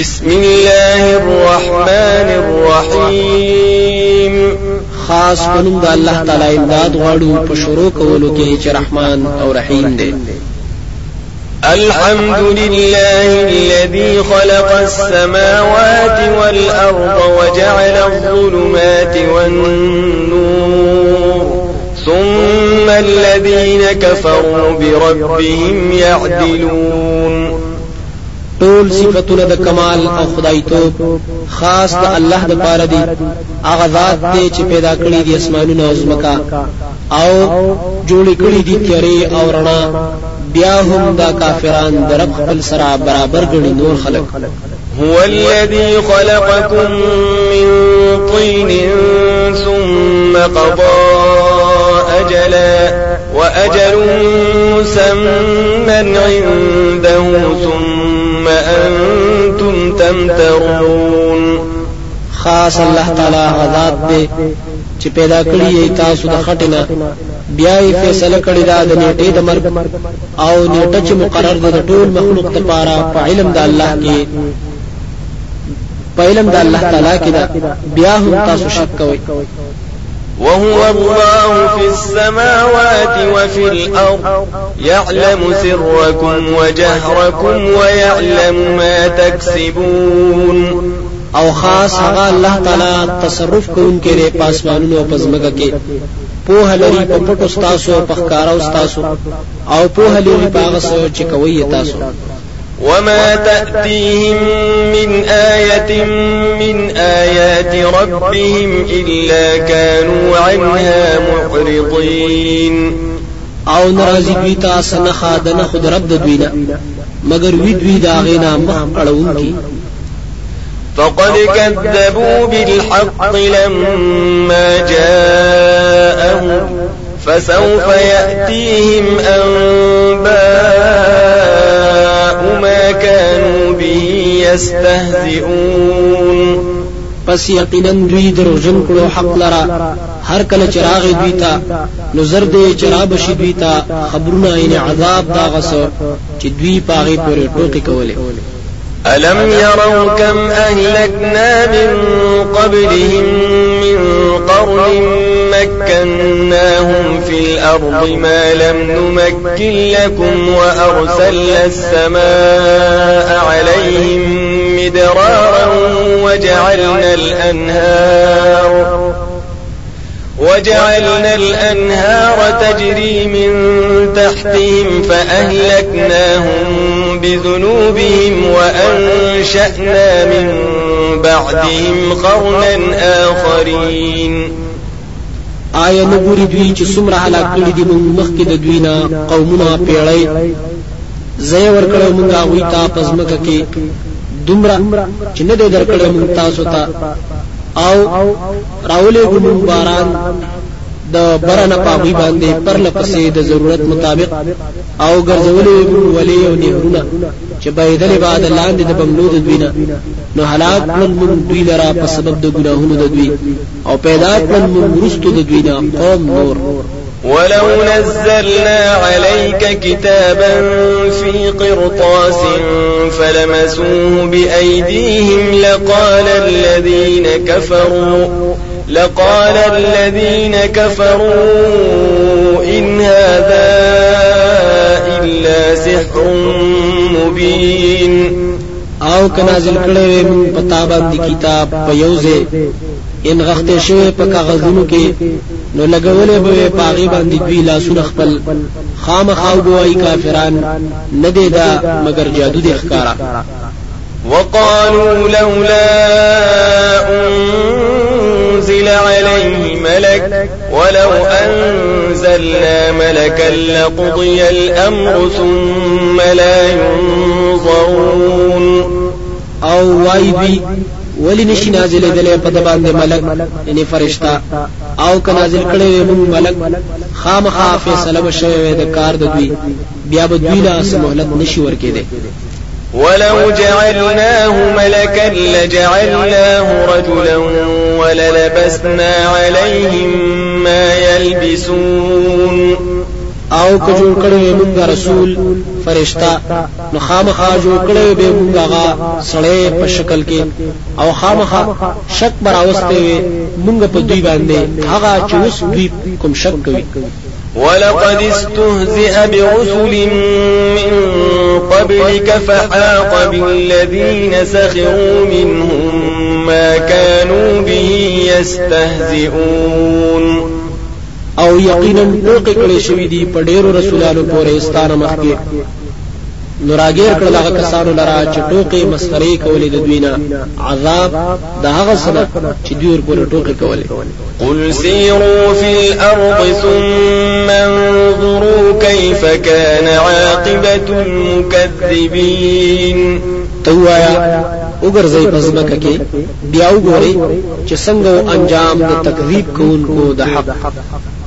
بسم الله الرحمن الرحيم. خاص پنوم د الله تعالی امداد غواړو په شروع کولو کې چې رحمان أو رحیم دی. الحمد لله الذي خلق السماوات والأرض وجعل الظلمات والنور. ثم الذين كفروا بربهم يعدلون. ټول صفاتونه د کمال او خدای توب خاص د الله د پاره دي. هغه ذات دی چې پیدا کړی دي اسمانونه او زمکا او جوړ کړی دي تیارې او رڼا. بیا هم دا کافران د رب خپل سره برابر ګڼي نور خلق هو الذي خلقكم من طين ثم قضى أجلا وأجل مسمى عنده ثم أنتم تمترون خاص الله تعالی غذاب دې چې پیدا کړی تاسو د خټینا بیا یې فیصله کړی دا د نیټې د مرګ او نیټه چې مقرر ده د ټول مخلوق لپاره په علم د الله کې په علم د الله تعالی کې دا. بیا هم تاسو شک کوئ وهو الله في السماوات وفي الأرض. يعلم سركم وجهركم ويعلم ما تكسبون. او خاص هغه الله تعالی تصرف کوونکی دی پاسمانونو او پزماګه کې. په لري په پټو ستاسو او په ښکارا ستاسو. او په لري په هغه څه چې کوي تاسو وما تأتيهم من آية من آيات ربهم إلا كانوا عنها معرضين. أو نرازی دوی تا سنخا دنه خود رب د دوی نه مگر وی دوی دا غینا مخ اړون کی فقد كذبوا بالحق لما جاءهم فسوف يأتيهم أنباء ما كانوا به يستهزئون پس یقینا دوی دروژن کړو حق لرا. هر کله چراغ دوی تا نو زر دې چراب شي دوی تا خبرونه عین عذاب دا غسو چې دوی پاغي پورې ټوکی کوله ألم يروا كم أهلكنا من قبلهم من قرن مكناهم في الأرض ما لم نمكن لكم وأرسلنا السماء عليهم مدرارا وجعلنا الأنهار وجعلنا الأنهار تجري من تحتهم فأهلكناهم بذنوبهم وأنشأنا من بعدهم قرنا آخرين. آیا نګوري دوی چې څومره هلاک کړي دي موږ مخکې د دوی نه قومونه پیړۍ؟ زه ورکړم موږ هغه ته پزمکه کې دومره چې نه دې درکړم موږ تاسو ته او راولې ګمون باران د برنه پاغي باندې پر لپسې د ضرورت مطابق او ګرځولې ولې او نهرونه چې بيدل بعد لاندې د بملو د دوینه نو هلاک من من دوی لرا په سبب د ګناهونو د دوی او پیدا کړل من ورستو د دوینه قوم نور ولو نزلنا عليك كتابا في قرطاس فلمسوه بأيديهم لقال الذين كفروا لقال الذين كفروا إن هذا إلا سحر مبين. آو کنازل کړي موږ پتا باندې کتاب په ان غخته شوی په کاغذونو کې. نو لګولې به پاغي باندې دوی لاسونه خپل خامخاو بوای کافران نه دی دا مگر جادو دی ښکارا وقالوا لولا أنزل عليه ملك ولو أنزلنا ملكا لقضي الأمر ثم لا ينظرون. أو وای دوی ولی نشي نازل دلې په د باندې ملک یعنی فرشتہ. او ک نازل کړي موږ ملک خامخا فیصله وشوي د کار د دوی. بیا به دوی لا مهلت نشي ورکې دي ولو جعلناه ملكا لجعلناه رجلا وللبسنا عليهم ما يلبسون او که جوړ کړی موږ رسول فرشتہ نو خامخا جوړ کړی به موږ هغه سړی په شکل کې. او خامخا شک براوسته موږ په دوی باندې. هغه چې اوس دوی کوم شک کوي. ولقد استهزئ برسل من قبلك فحاق بالذين سخروا منهم ما كانوا به يستهزئون او یقینا ټوکې کړې شوې دي په ډېرو رسولانو پورې ستانه مخکې نو راګیر کړل هغه کسانو لرا چې ټوکې مسخري کولې د دوی نه. عذاب د هغه سره چې دوی ورپورې ټوکې کولې. قل سيروا في الأرض ثم انظروا كيف كان عاقبة المكذبين توایا وګرځي پزمکه کې. بیا وګورئ چې څنګه انجام د تکذیب کوونکو د حق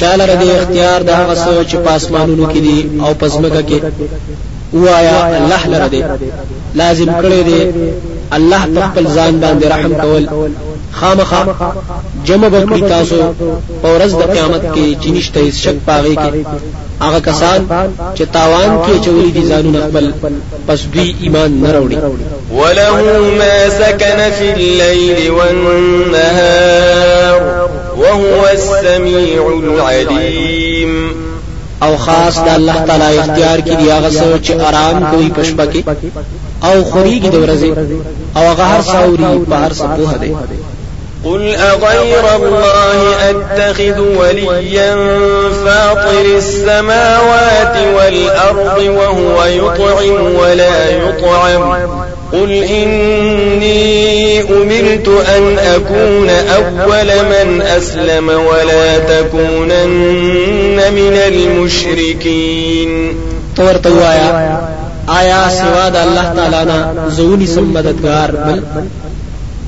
چاله ردی اختیار د هغه څه چې پاسمانونو کې دي او پزمکه کې؟ وایا الله لره دی لازم کړی دی الله خپل ځان باندې رحم کول. خامخا جمع بکړی تاسو او ورځ د قیامت کې چې نشته هیڅ شک پاغي کې. هغه کسان چې تاوان کې چولی دي ځانونه خپل پس دوی ایمان نه وروړي وله ما سكن في الليل والنهار وهو السميع العليم. او خاص د الله تعالی اختیار کې دی هغه څه چې آرام کوي پښپا کې او خوريږي د ورځې. او هغه هر څاوري په هر څه په دی. قل أغير الله أتخذ وليا فاطر السماوات والأرض وهو يطعم ولا يطعم قل إني أمرت أن أكون أول من أسلم ولا تكونن من المشركين تور توایا آیا سوا د الله تعالی نه زونی سم مددگار بل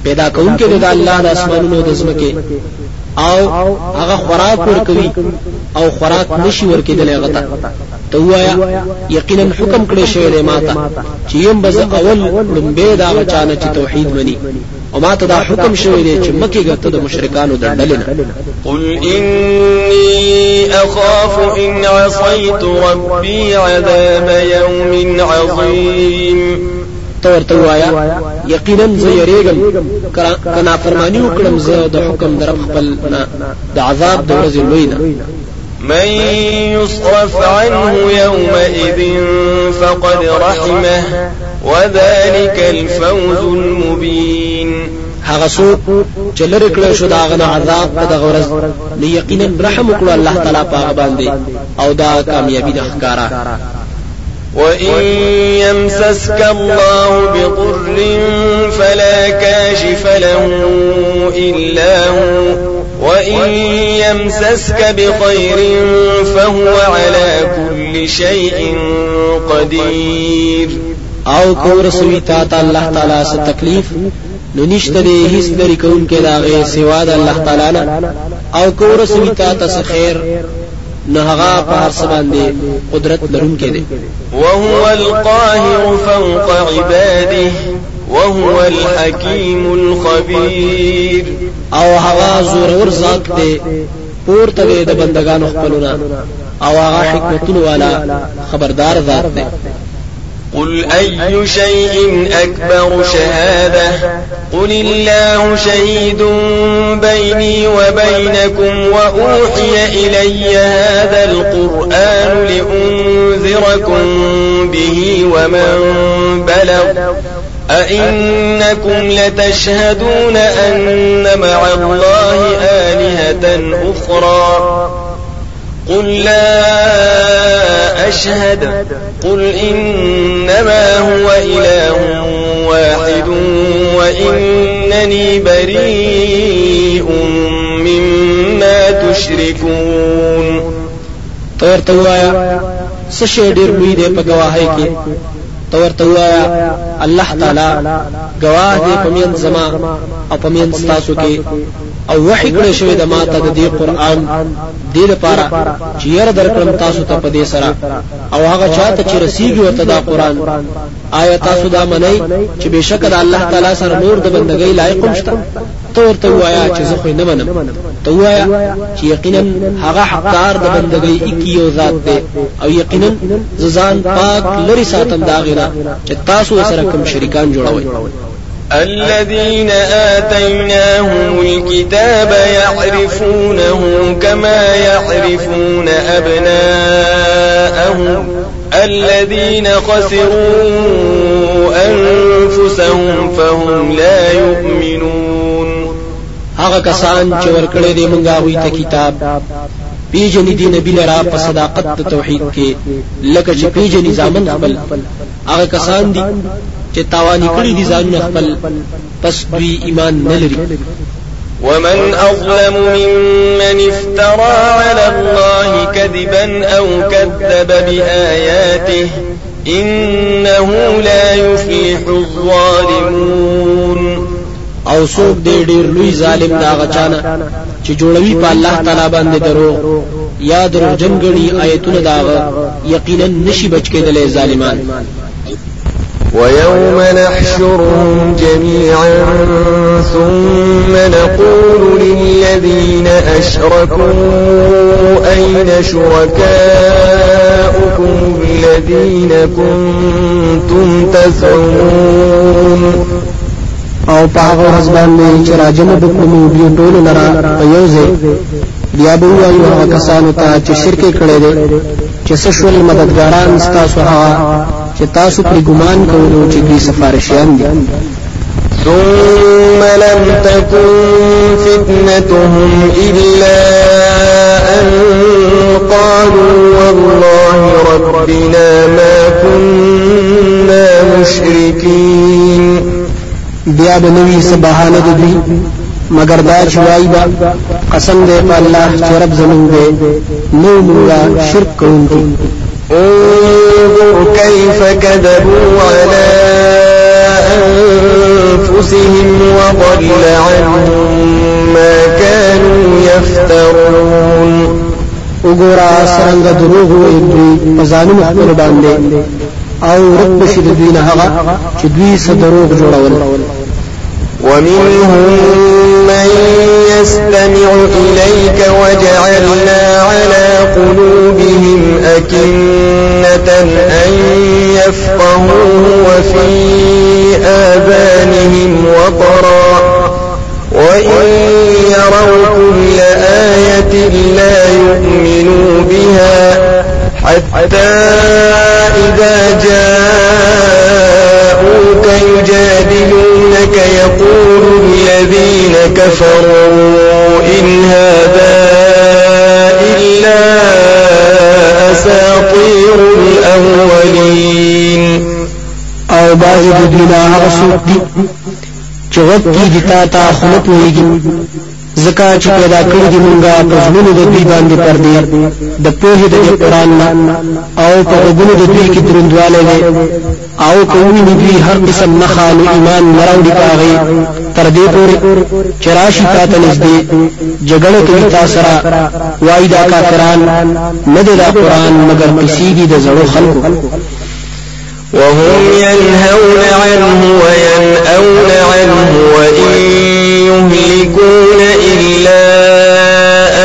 پیدا کون کې د الله د اسمانونو د زمکه او هغه خوراک ورکوي او خوراک نشي ورکېدل هغه ته وایا یقینا حکم کړی شوی دی ماته چې يم بز اول لمبه دا غچانه چې توحید مني. او ماته دا حکم شوی دی چې مکه ګټه د مشرکانو د ډلنه قل اني اخاف ان عصيت ربي عذاب يوم عظيم. تور ته وایا یقینا زه یریږم. کنا فرمانی وکړم زه د حکم در خپل د عذاب د ورځې لوی نه من يصرف عنه يومئذ فقد رحمه وذلك الفوز المبين. هغه څوک چې کړی شو غنه عذاب په دغه ورځ. نو یقینا رحم وکړو الله تعالی په باندې أو دا کامیابی د ښکارا وإن يمسسك الله بضر فلا كاشف له إلا هو. وإن يمسسك بخير فهو على كل شيء قدير او کو رسوي تا ته الله تعالی څه تکلیف نو نشته دی هیڅ لري کون کې داغه سوا د الله تعالی نه او کو رسوي تا ته خیر نو هغه په هر څه باندې قدرت لرونکی دی وهو القاهر فوق عباده وهو الحكيم الخبير. او هغه زورور ذات دی پورته د بندگانو خپلونه. أو هغه حکمتونو والا خبردار ذات دی. قل أي شيء أكبر شهادة؟ قل الله شهيد بيني وبينكم وأوحي إلي هذا القرآن لأنذركم به ومن بلغ. أئنكم لتشهدون أن مع الله آلهة أخرى؟ قل لا أشهد. قل إنما هو إله واحد وإنني بريء مما تشركون. تور توایا سشه ډیر وی دی په توایا الله تعالی گواه دې پمین زما او پمین تاسو کې او وحی کړی شوی د ماته د دې قران دې لپاره چې ير درکړم تاسو ته په دې سره او هغه چاته چې رسیږي ورته دا قران آیا تاسو دا منئ چې بشک د الله تعالی سره نور د بندګۍ لایق مشته تور ته وایا چې زه خو نه منم ته وایا چې یقینا هغه حقدار د بندګۍ اکی یو ذات دی او یقینا ززان پاک لري ساتم دا غیره چې تاسو سره کوم شریکان جوړوي الذين آتيناهم الكتاب يعرفونه كما يعرفون أبناءهم الذين خسروا أنفسهم فهم لا يؤمنون. هغه کسان چې ورکړې دي مونږه وي ته کتاب پیجنې دی نبی لرا په صداقت توحید کې لکه چې پیجنې ځامن خپل. هغه کسان دي چې تاوانی کړی دي ځانونه خپل پس دوی ایمان نه لري. ومن أظلم ممن افترى على الله كذبا أو كذب بآياته إنه لا يفلح الظالمون. او څوک دې ډېر لوی ظالم دا غچانا چې جوړوي په الله تعالی باندې درو یا درو جنګړي آیتونه دا یقینا نشي بچ کېدلې ظالمان ويوم نحشرهم جميعا ثم نقول للذين أشركوا أين شركاؤكم الذين كنتم تزعمون؟ أو په هغه ورځ باندې چې راجمه بکړو دی ټول لرا په یو ځای بیا به وایو هغه کسانو ته چې شرک کړي دي چې شول مددګاران ستاسو هغه چې تاسو پر ګمان کولو چې دوی سفارشیان دي. ثم لم تكن فتنتهم إلا أن قالوا والله ربنا ما كنا مشركين. بیا به نوی سبحانه د دوی مگر دا چې وایي با قسم دې په الله چې رب زمونږ دې نو موږ شرک کوونکی انظر كيف كذبوا على أنفسهم وضل عنهم ما كانوا يفترون. وګورا څنګه دروغ وایي دوی ځانونو خپل باندې آو رب شي دوی نه هغه چې دوی څه دروغ جوړول ومنهم من يستمع إليك وجعلنا على قلوبهم أكنة أن يفقهوا وفي آذانهم وقرا. وإن يروا كل آية لا يؤمنوا بها حتى إذا جاءوك يجادلونك يقول الذين كفروا إن هذا الأولين. او بعض د دنیا هغه څوک دي چې وقت دي تا ته خلق ويږي زکا چې پیدا کړی دی مونږه په ژوند د دوی باندې پردي د پوهې د قرآن او په غوږونو د دوی کې دروندواله آو کومي دوی هر قسم نخالو ایمان مراوړي پاغي تر دې پورې چراشي تاته نږدې جګړه کوي تاسو سره وای دا کافران نه د قرآن مگر کسیږي د زړو خلکو وهم ينهون عنه وينأون عنه وإن يهلكون إلا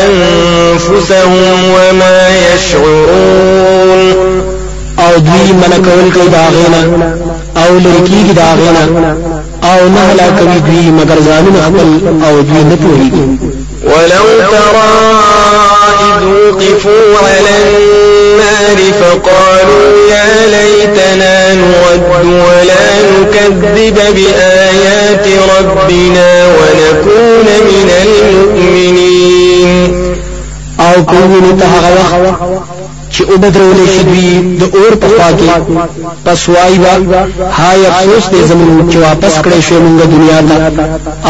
أنفسهم وما يشعرون أو دوی منکول کوي داغینا أو لرکی داغینا أو نه هلاکوي دوی مگر ځانونه خپل أو دوی نه پوهیږي ولو ترى إذ وقفوا على النار فقالوا يا ليتنا نرد ولا نكذب بآيات ربنا ونكون من المؤمنين. او کومه ته هغه وخت چې او بدرولې شي دوی د اور په خوا پس وای با هاي افسوس دې زمون چې واپس کړې شو موږ دنیا ته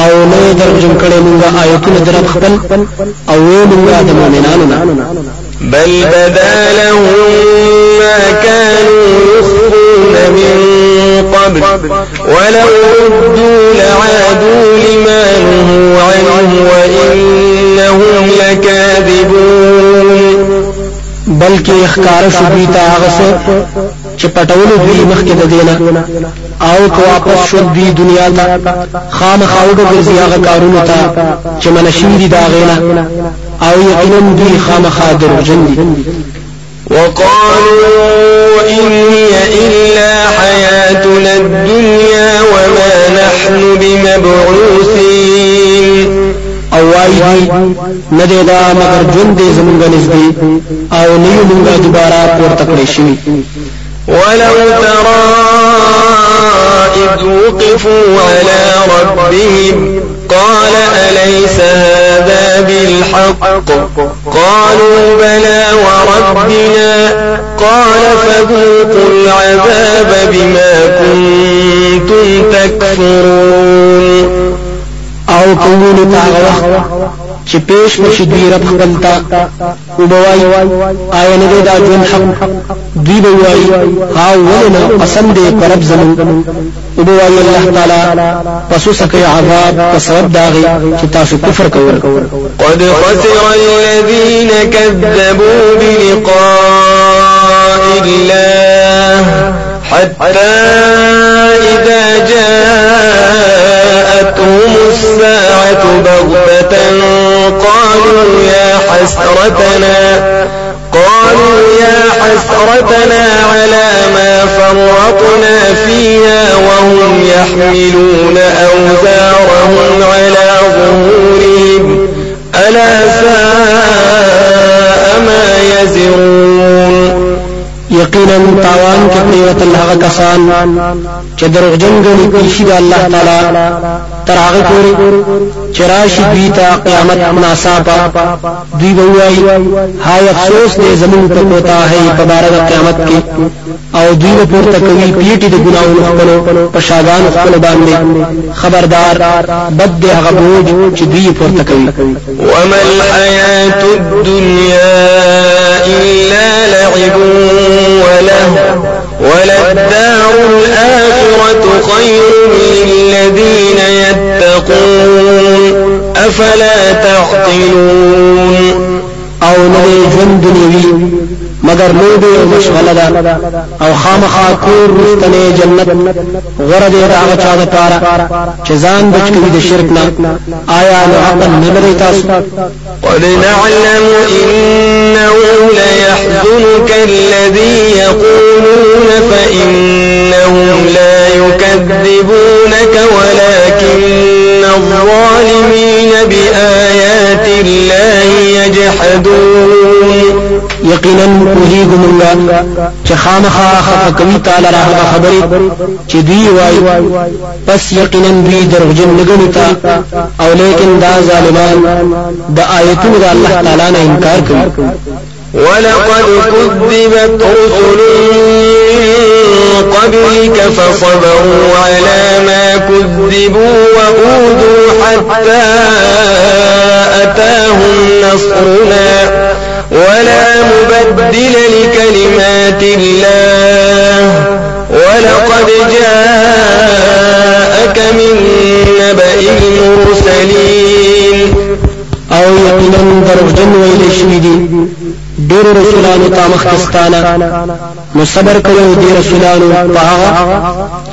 او نه درجن کړې موږ آیتونه در خپل او موږ د مؤمنانو نه بل بدا لهم ما كانوا يخفون من قبل ولو ردوا لعادوا لما نهوا عنه وإنهم لكاذبون. بلکې اخکار شو دوی ته هغه څه چې پټولو دوی مخکې د دینه أو کو واپس شو دوی دنیا ته خامخا وګرځي هغه کارونه ته چې منشي دي دا غینا۔ أو یقینا دوی خامخا دروغجن دي وقالوا إن هي إلا حياتنا الدنيا وما نحن بمبعوثين۔ أو وای دی نه دا مگر ژوند دې زمونږ نږدې أو نه یو مونږه دوباره پورته کړی شي ولو ترى إذ وقفوا على ربهم قال أليس هذا بالحق؟ قالوا بلى وربنا. قال فذوقوا العذاب بما كنتم تكفرون. أو ته هغه وخت چې پېښ نشي دوی رب خپل ته أو بوای آیا نه دا ژوند حق. دوی بوای ها ولنا قسم دې پرب زمون أو بوای الله تعالی پسو سکه عذاب پسوب داغي چې تاسو کفر کوئ قد خسر الذين كذبوا بلقاء الله. حتى إذا جاءتهم الساعة بغتة قالوا يا حسرتنا قالوا يا حسرتنا على ما فرطنا فيها وهم يحملون أوزارهم على ظهورهم. ألا ساء یقینا تاوان کې پریوت الله کسان چې دروغجن غني پیشي د الله تعالی تر هغه پورې چې راشي دوی ته قیامت مناسبه. دوی وایي هاي افسوس دې زمون ته کوتا ہے په بار د قیامت کې. او دوی پورته کوي پیټي د ګناونو خپل په شاګان خپل باندې. خبردار بد هغه بوج چې دوی پورته کوي. وما الحياة الدنيا إلا لعب وله وللدار الآخرة خير للذين يتقون. أفلا تعقلون؟ أو نه ژوند دنیوي مگر لوبه أو مشغله ده أو خامخا کور رستنه جنت غره دې هغه چا ده پاره چې ځان بچ کوي د شرک نه آیا نو عقل نه لري تاسو؟ قد نعلم إنه ليحزنك الذي يقولون فإنهم لا يكذبونك ولكن الظالمين بآيات الله يجحدون. یقینا پوهیږو مونږه چې خامخا خفه کوي تعالی راغه خبرې چې دوی وایي پس یقینا دوی دروغجن لګنی تا أو لیکن دا ظالمان د آیتونو د الله تعالی نه انکار کوي ولقد كذبت رسل من قبلك فصبروا على ما كذبوا وأوذوا حتى أتاهم نصرنا. ولا مبدل لكلمات الله. ولقد جاءك من نبأ المرسلين. دروغجن ویل شوی دي ډېر رسولانو ته مخکستانه. نو صبر کړو دي رسولانو په هغه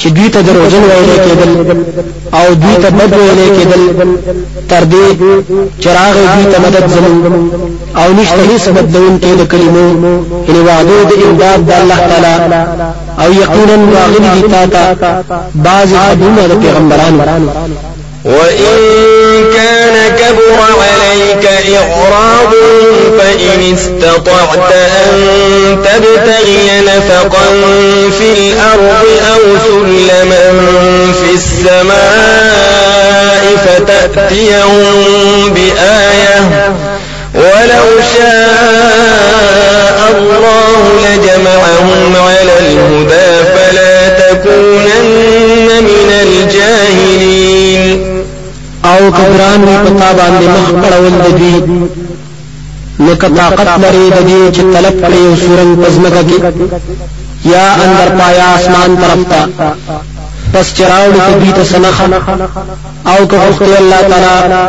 چې دوی ته دروغجن ویل کېدل او دوی ته بد ویل کېدل. تر دې چراغ دوی ته مدد زمون او نشته هیڅ بدلون کې د کلمو. ان وعده د امداد د الله تعالی. او یقینا راغلي دي تا ته بعض خبرونه د پیغمبرانو وإن كان كبر عليك إعراضهم فإن استطعت أن تبتغي نفقا في الأرض أو سلما في السماء فتأتيهم بآية. ولو شاء الله لجمعهم على الهدى او کبران وی پتا باندې مخ کړول د دوی نو طاقت لري د دې چې طلب کړي او سورنګ پزمکه کې یا اندر پایا اسمان طرف تا۔ پس چراوړي ته دوی ته سنخ۔ او که غوښتي الله تعالی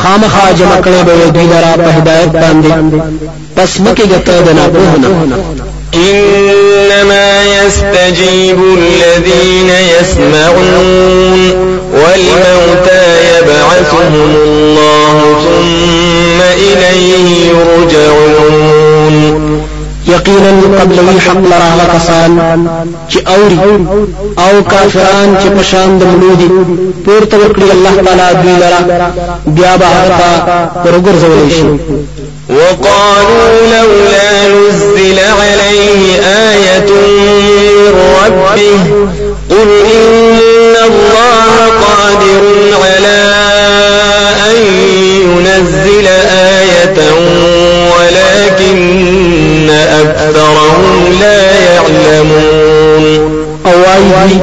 خامخا جمع کړي به دوی لرا په هدایت باندې پس مکه ګټه د نه إنما يستجيب الذين يسمعون والموتى يبعثهم الله ثم إليه يرجعون. یقینا قبل حق لرا کسان چې اوري أو کافران چې پشان د ملودي پورته الله تعالی دوی لرا بیا به هغه ورګرځول شي وقالوا لولا نزل عليه آية من ربه قل إن الله قادر على يعلمون. أو وایي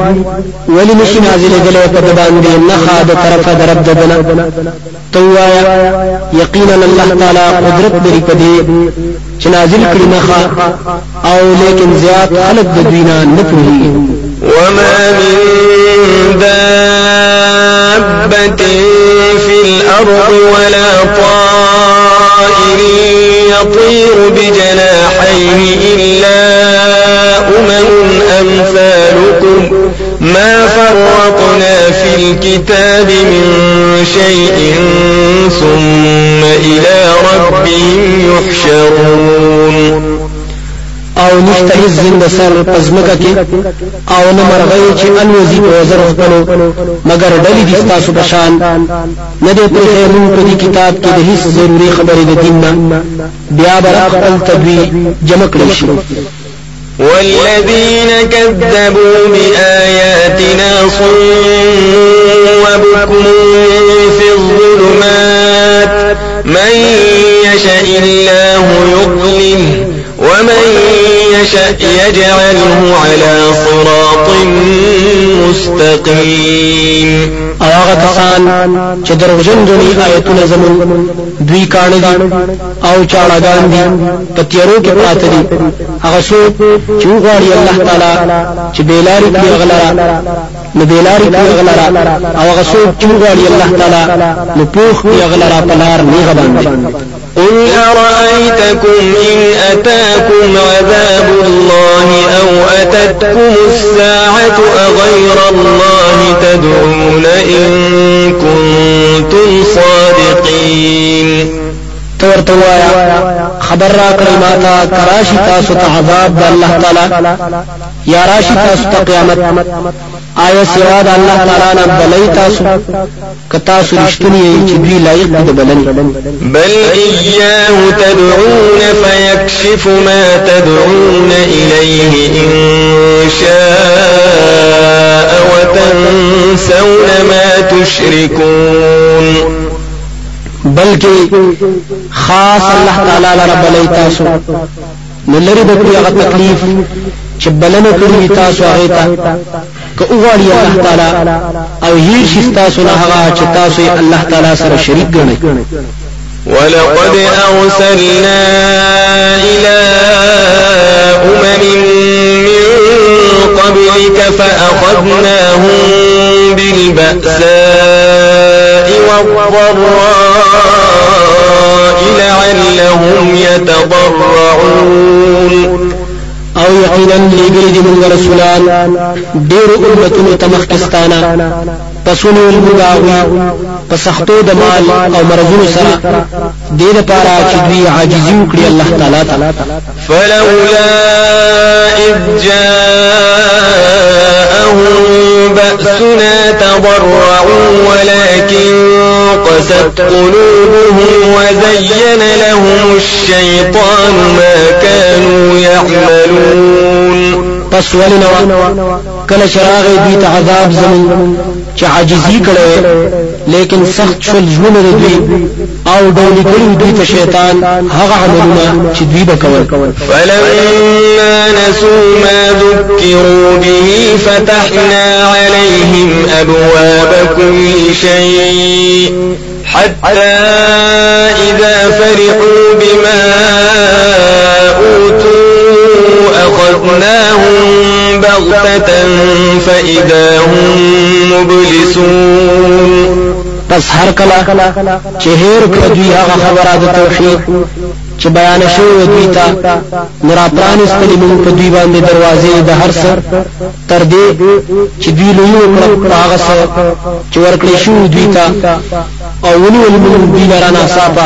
ولی نشي نازل غلې په د باندې نه خا د طرفه د رب ددنه توایا یقینا الله تعالی قدرت لري پدې چې نازل کړي نه أو لیکن زیات خلق د دوینا وما من دابة في الأرض ولا طائر يطير بجناحيه إلا ما فرطنا في الكتاب من شيء ثم إلى ربهم يحشرون. أو نشته هیڅ زنده سر پزمکه کې أو نه مرغۍ چې الوزي په وزر خپلو مگر ډلې دي تاسو بشان نه دې پرې موږ په دې کتاب کې د هیڅ ضروري خبرې د دین نه بیا به خپل تدوی جمع کړی شي والذين كذبوا بآياتنا صم وبكم في الظلمات. من يشاء الله يضلل ومن يشاء يجعله على صراط مستقيم او هغه کسان چې دروغجن غني آیتونه زمون دوی کانه دي او چاړهګان دي په تیارو کې پراته دي هغه څوک چې وغواړي الله تعالی چې بیلاری کې غلرا نو بیلاری کې غلرا او هغه څوک چې وغواړي الله تعالی نو پوخ کې غلرا په لار نه باندې قل أرأيتكم إن أتاكم عذاب الله أو أتتكم الساعة أغير الله تدعون إن كنتم صادقين تورته وایا خبر را کړی ما ته کراشي تاسو ته عذاب د الله تعالی. یا راشي تاسو ته قیامت. آیا سوا د الله تعالی نه بلای تاسو. کتا سو رښتونی چې دوی لایق دي بلنی. بل إياه تدعون فيكشف ما تدعون إليه إن شاء وتنسون ما تشركون بلکې خاص الله تعالی لره بلای تاسو. نو لري به تکلیف چې بلنه کړی تاسو هغه ته. که وګړي الله تعالی أو هیڅ شي تاسو نه هغه چې تاسو الله تعالی سره شریک ګڼئ. ولقد أرسلنا إلى أمم من قبلك فأخذناهم بالبأساء. والضراء لعلهم يتضرعون. أو یقینا لګری دي موږ رسولان ډېر امتونو تمخکستانه پسونو المداوی پسختو د مال أو مرزونو سره دې لپاره چې دوی عاجزي وکړي الله تعالی تعالی فلولا إذ جاءهم بأسنا تضرعوا ولكن قست قلوبهم وزين لهم الشيطان ما كانوا يعملون پس ولنو کله چراغ دوی ته عذاب زمون چې عاجزي کړي لیکن سخت شول ژوند دوی أو ډول کړي دوی ته شیطان هغه عملونه چې دوی به کول. فلما نسوا ما ذكروا به فتحنا عليهم أبواب كل شيء حتى إذا فرحوا بما أوتوا أخذناهم بغتة فإذا هم مبلسون. پس هر کله چې هیر کړ دوی هغه خبره د توحید چې بیان شوی دوی ته نور پرانستلې موږ په دوی باندې دروازې د هر څه. تر دې چې دوی لوی کړ هغه څه چې ورکړې شو دوی ته. أو ونیول موږ دوی لرانه صافه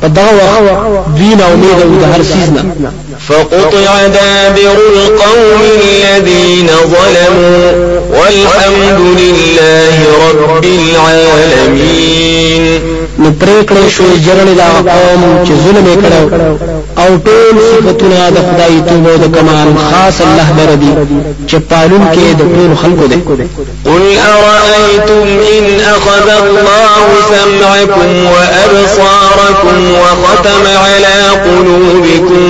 په دغه وخت دوی نه امید أو د هر سیز نه فقطع دابر القوم الذين ظلموا والحمد لله رب العالمين. نو پریکړې شو جګړې دا قوم چې ظلم کړو. أو ټول صفاتونه د خدای توبه د کمال خاص الله لري چې پالون کې د ټول خلقو ده قل أرأيتم إن أخذ الله سمعكم وأبصاركم وختم على قلوبكم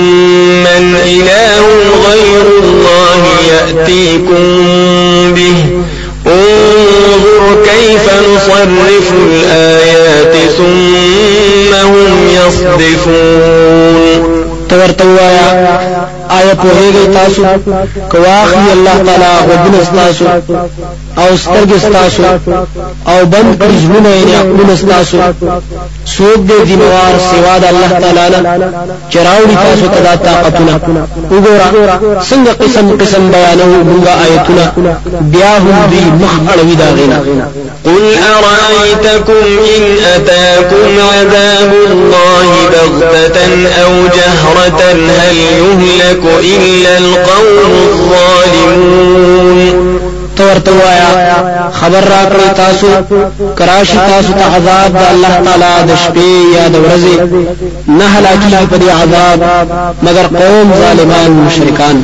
من إله غير الله يأتيكم به انظر كيف نصرف الآيات ثم هم يصدفون. تورتوایا آیا په هیګی تاسو کواخی الله تعالی غوږونه تاسو أو سترګې تاسو أو بند کړی ژوند یې عقلونه تاسو سوق دې ذمہوار سوا د الله تعالی نه چراوړي تاسو ته دا طاقتونه وګوره څنګه قسم قسم بیانو موږ آیتونه بیا هم دې مخ اړوي دا غینا۔ قل أرأيتكم إن أتاكم عذاب الله بغتة أو جهرة هل يهلك إلا القوم الظالمون. تورته وایا خبر را کړی تاسو کراشي تاسو ته عذاب د الله تعالی د شپې یا د ورځې نه هلاکی په دې عذاب مگر قوم ظالمان مشرکان.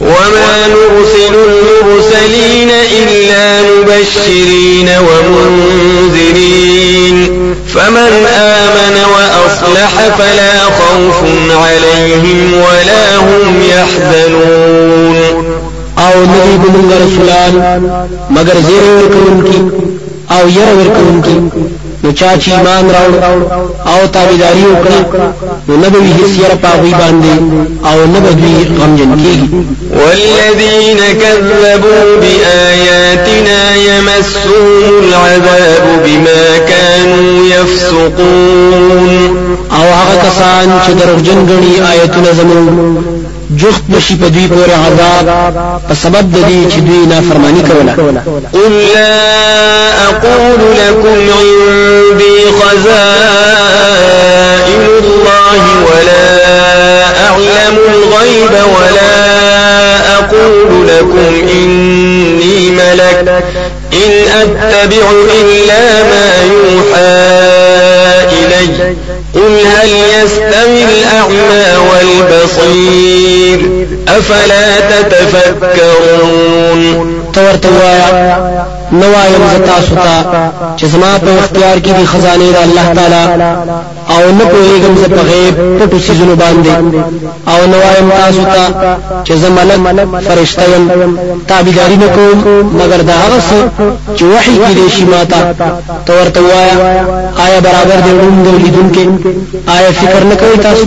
وما نرسل المرسلين إلا مبشرين ومنذرين. فمن آمن وأصلح فلا خوف عليهم ولا هم يحزنون. أو ندی بمونږ رسولان مگر زیر ورکوونکی أو ير ورکوونکی. نو چا چې ایمان راوړ آو تابعداري وکړي نو نه به هیڅ ير پاغوي باندې آو نه به دوی غمجن کیږي والذين كذبوا بآياتنا يمسهم العذاب بما كانوا يفسقون آو هغه کسان چې دروغجن غني آیتونه زموږ جخت بشي په دوی پورې عذاب په سبب د دې چې دوی نافرمانی کوله قل لا أقول لكم عندي خزائن الله ولا اعلم الغيب ولا أقول لكم اني ملك إن أتبع إلا ما يوحى إلي. قل هل يستوي الأعمى والبصير؟ أفلا تتفكرون؟ تورته وایا نو زتا ستا چې زما په اختیار کې دي خزانه د الله تعالی، او نه پوهیږم زه په غیب پټو سيزونو باندې. او نو وایم تاسو ته چې زه ملک فرشته يم تابعداري نه کوم، مگر دا هغه څه چې وحي کې دي شي ماته تورته وایا آیا برابر دی وروند لیدونکو آیا فکر نه کوي تاسو؟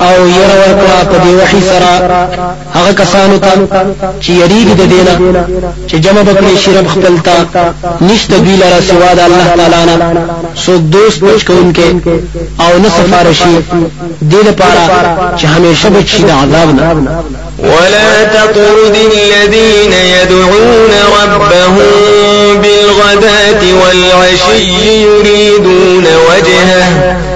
او ير ورکړه په دی وحي سره. هغه کسانو ته چې یریږي د دینه چې جمع بکړي رب خپل تا نشته دوی لره سوا د الله تعالی نه. سوک دوست بچ کوونکې او نه سفارشي دې لپاره چې همیشه بچي د عذاب نه. ولا تطرد الذين يدعون ربهم بالغداة والعشي يريدون وجهه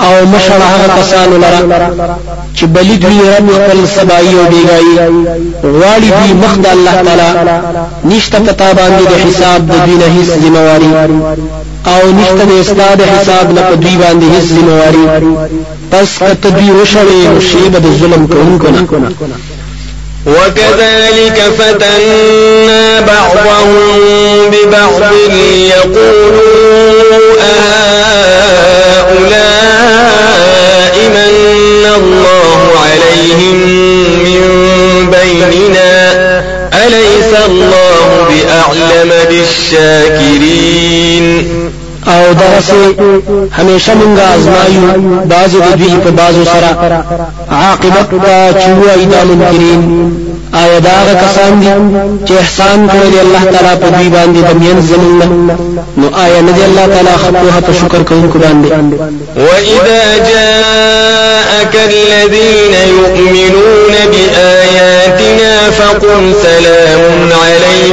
او مشر هغه کسانو لرا چې بلی دوی رب خپل سبای او بیګای غواړي دوی مخ د الله تعالی نشته پتا باندې د حساب د دوی نه هیڅ ذمہواری او نشته د استاد حساب نه په دوی باندې هیڅ ذمہواری. پس کته دوی شی به ظلم کوونکو نه. وكذلك فتنا بعضهم ببعض ليقولوا أهؤلاء من الله عليهم من بيننا. أليس الله بأعلم بالشاكرين؟ أو درسه همیشه مونږه ازمایو بعضو د دوی په بعضو سره عاقبت چوای د منکرین آیا دا هغه کسان دي چې احسان کړی دی الله تعالی په دوی باندې د مین زمون نو آیا نه دی الله تعالی خپله په شکر کوونکو باندې؟ وإذا جاءك الذين يؤمنون بآياتنا فقل سلام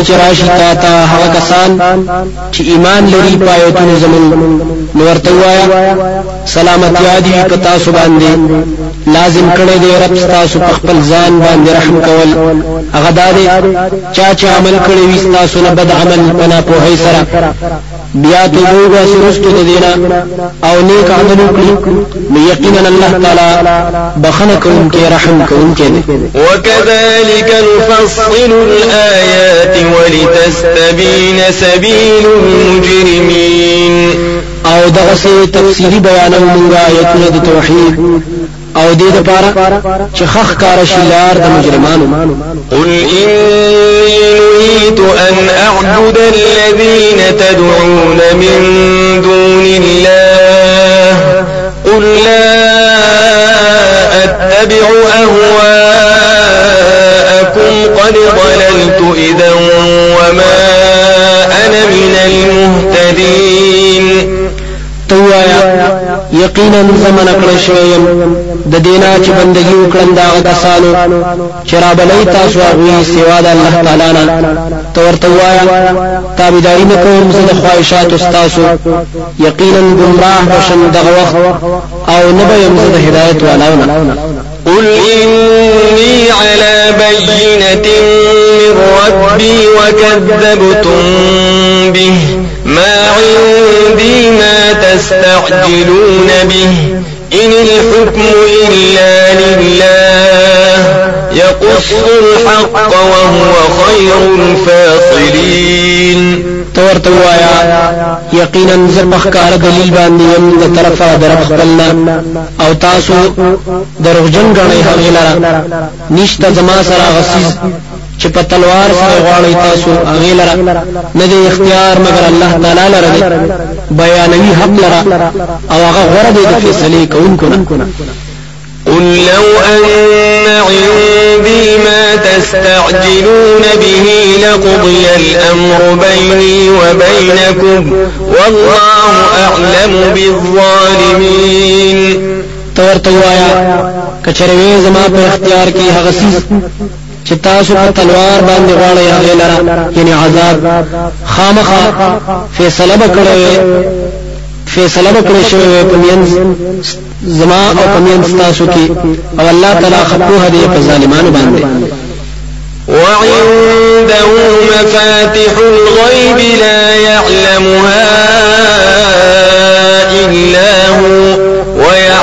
کله چې راشي تا ته هغه کسان چې ایمان لري پایتونه زمون نو ورته وایا سلامتی عادي پتا سو باندې لازم کړی دی رب تاسو په خپل ځان باندې رحم کول. هغه داري چا چې عمل کړی وي تاسو نه بد عمل پنا په هي سره بیا ته وګورئ سرستو د دینا. او نیک عمل وکړي نو یقینا الله تعالی بخښنه کوونکی رحم کوونکی دی وكذلك نفصل الآيات ولتستبين سبيل المجرمين. او دغه سي تفصيلي بیانو موږ آیتونه د توحید أو دې لپاره چې خخ کار شي لار د مجرمانو. قل إني نريد أن أعبد الذين تدعون من دون الله قل لا أتبع أهواءكم قد ضللت إذا وما أنا من المهتدين. یقینا زمن کړی شویم د دینا چې بندگی وکړم دا کسانو چې را بلې تاسو هغه سوا د الله تعالی نه؟ تو ورته وایا تابعداري نه کوم زه د خواهشات استاسو یقینا گمراه بشم دغه وخت أو نه به يم زه د هدایت والاونه. قل إني على بينة من ربي وكذبتم به. ما عندي ما تستعجلون به. إن الحكم إلا لله. يقص الحق وهو خير الفاصلين. تورته وایا یقینا زبخ کار دلیل باندې يم د طرفه در خپلنا أو تاسو دروغجن غنئ هغه لرا نشته زما چې په تلوار سره غواړی تاسو هغه لرا نه دی اختیار مگر الله تعالی لره دی بیانوي حق لرا أو هغه غره دی د فیصله کوونکو نه قل لو أن عندي ما تستعجلون به لقضي الأمر بيني وبينكم والله أعلم بالظالمين. تورته وایا کچروي زما په اختیار کې هغه چې تاسو په تلوار باندې غواړئ هغه لرا یعنی عذاب خامخا فیصله وکړئ فیصله وکړئ شوی په مینځ زما أو په مینځ تاسو کې أو الله تعالی خپوه دی په ظالمانو باندې وعنده مفاتح الغيب لا يعلمها إلا هو.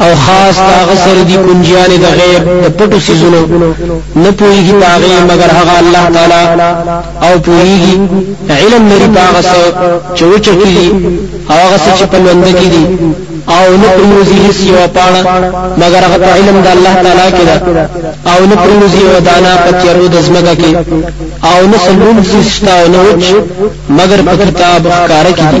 او خاص دا غسر دی کنجیان د غیب د پټو سيزونو نه پويږي پاغه مگر هغه الله تعالی او پويږي علم لري پاغه څه چوچکی هغه څه چې په لوند کې دي. او نه پروزي هیڅ یو پاڼه مگر هغه علم د الله تعالی کې ده. او نه پروزي یو دانا پتیرو د زمګه کې. او نه سلون سشتا او نه وچ مگر په کتاب ښکارا کې دي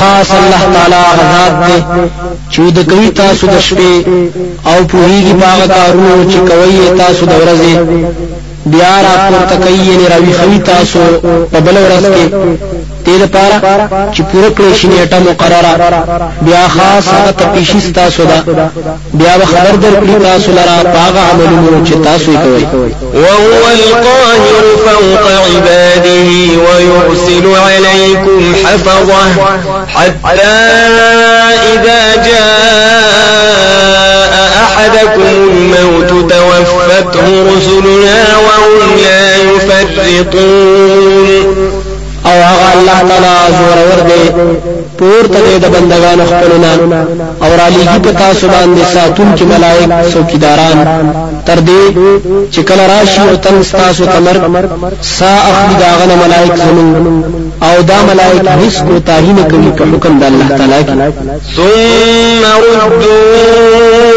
خاص الله تعالی غزاد دې چې د کوي تاسو د شپې او پوهیږي باغ کارونو چې کوي تاسو د ورځې بیا را پورته کوي نه راوي خوي تاسو په بل ورځ کې دې لپاره چې پوره کړی شي نیټه مقرره بیا خاص هغه تپیشي تاسو ده بیا به خبر درکړي تاسو لرا باغ عملونو چې تاسو یې کوي وهو القاهر فوق عباده ويرسل عليكم حفظه حتى إذا جاء أحدكم الموت توفته رسلنا وهم لا يفرطون. او هغه الله تعالی زور ور دی پورته د بندگانو خپلنا او را لېږي په تاسو باندې ساتون کې ملائک څوکیداران. تر دې چې کله راشي او تن تاسو تمر سا اخلي داغه ملائک زمون او دا ملائک هیڅ کو تاهی نه کوي حکم د الله تعالی کې. ثم ردوا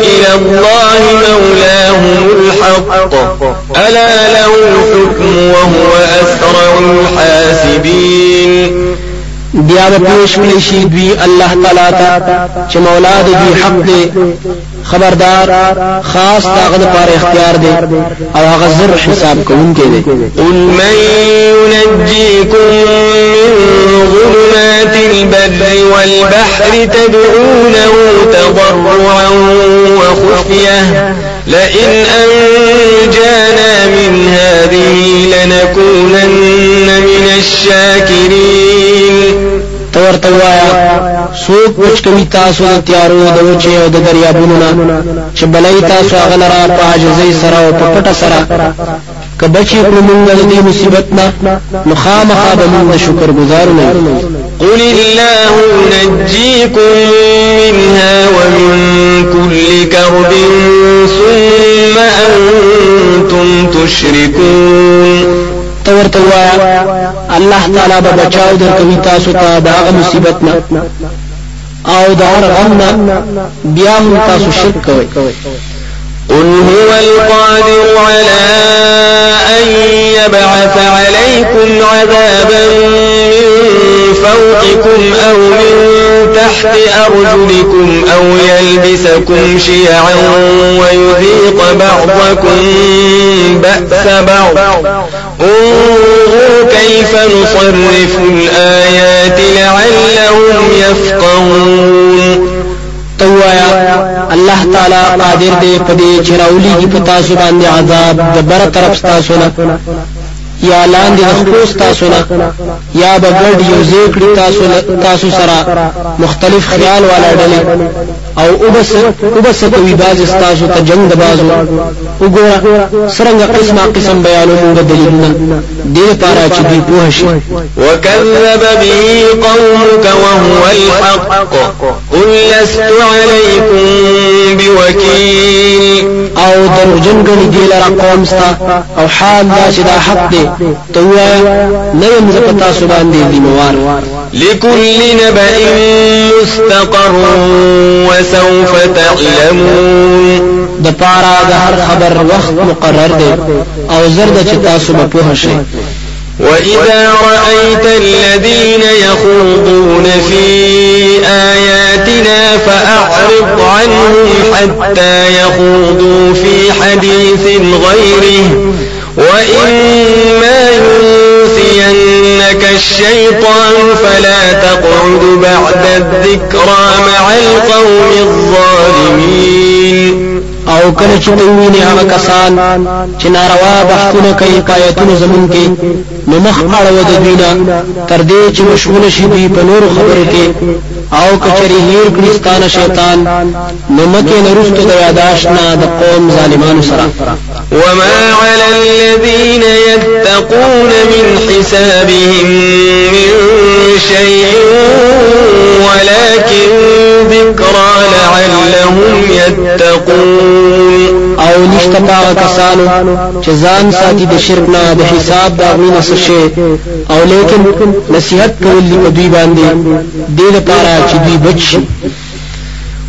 إلى الله مولاهم الحق. ألا له الحكم وهو أسرع الحاسبين. بیا به پیش کړی شي دوی الله تعالی ته چې مولا د دوی حق دی خبردار خاص داغه لپاره اختیار دی أو هغه زر حساب کوونکی دی قل من ينجيكم من ظلمات البر والبحر تدعونه تضرعا وخفية لئن أنجانا من هذه لنكونن من الشاكرين. تورته وایا سوق پوچ کوي تاسو د تیارو د وچه او د دریابونو نه چې بلای تاسو هغه لرا په عجزي سره او په پټه سره. که بچی کړو موږ د دې مصیبت نه نو خامخا به موږ شکر گزار نه قل الله ينجيكم منها ومن كل كرب ثم أنتم تشركون تورته وایا الله تعالی به بچاو درکوي تاسو ته دا مصیبت نه. أو دا هر غم نه بیا هم تاسو شرک کوئ. قل هو القادر على أن يبعث عليكم عذابا من فوقكم أو من تحت أرجلكم أو يلبسكم شيعا ويذيق بعضكم بأس بعض. انظروا كيف نصرف الآيات لعلهم يفقهون. توایا الله تعالی قادر دی په دې چې راولي په تاسو عذاب د بر طرف یا لاندې خپل تاسو نه یا بغړ یو ذکر تاسو تاسو سره مختلف خیال والا ډلې او وبس وبس کوي باز تاسو ته جنگ د بازو وګوره سرنګ قسمه قسم بیانو موږ دلیلونه دې لپاره چې دوی پوه شي وكذب به قومك وهو الحق قل لست عليكم بوكيل. او دروجن غني دی لرا قوم ستا او حال دا چې دا حق دی ته وایا نه يم زپتا سو باندې دی موار لكل نبأ مستقر وسوف تعلمون. د پارا د هر خبر وخت مقرر دی أو زرد چې تاسو به پوه شئ. وإذا رأيت الذين يخوضون في آياتنا فأعرض عنهم حتى يخوضوا في حديث غيره. وإما الشيطان فلا تقعد بعد الذكرى مع القوم الظالمين. او کله چې دوی نه هغه کسان چې ناروا بحثونه کوي پایتونه زمون کې نو مخ اړه د دوینا تر دې چې مشغول شي په نور خبرو کې آو کچری هیر کړستانه شیطان نو نرست د یاداشنا د قوم ظالمانو سره وما على الذين يتقون من حسابهم من شيء ولكن ذكرى لعلهم يتقون. أو نشته پاغه کسانو چې ځان ساتي د شرک نه د حساب دا غوینه شي أو لیکن نصیحت کول دی په دوی باندې. دې لپاره چې دوی بچ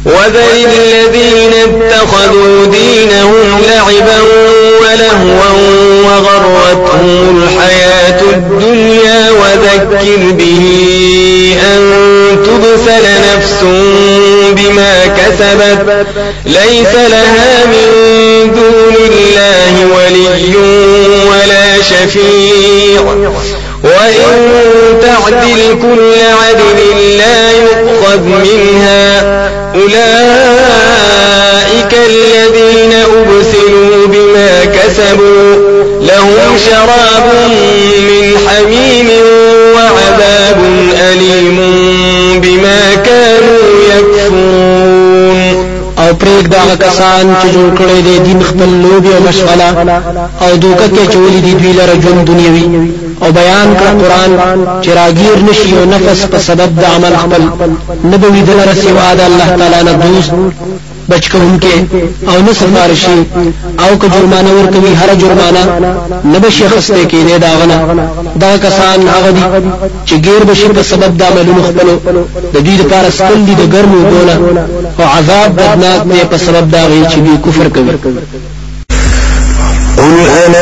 وذل الذين اتخذوا دينهم لعبا ولهوا وغرتهم الحياة الدنيا وذكر به أن تبسل نفس بما كسبت ليس لها من دون الله ولي ولا شفيع. وإن تعدل كل عدل لا يؤخذ منها. أولئك الذين أبسلوا بما كسبوا لهم شراب من حميم وعذاب أليم بما كانوا يكفرون. او پریک دا کسان چې جوړ کړي دي دین خپل لوبي او مشغله او دوکه کې چولې دي دوی لره ژوند دنیوي. او بیان کړ قران چې راګیر نشي او نفس په سبب د عمل خپل. نبوي دلاره سوا د الله تعالی نه دوست بچ کوونکې او نه سفارشي او که جرمانه ورکوي هر جرمانه نه بشي خسته کې دا غنه. دا کسان هغه دي چې غیر بشي په سبب د عملونو خپلو. د دې لپاره سکل دي د ګرمو ګونه او عذاب بدناک دی په سبب دا غي چې دوی کفر کوي. قل أندعو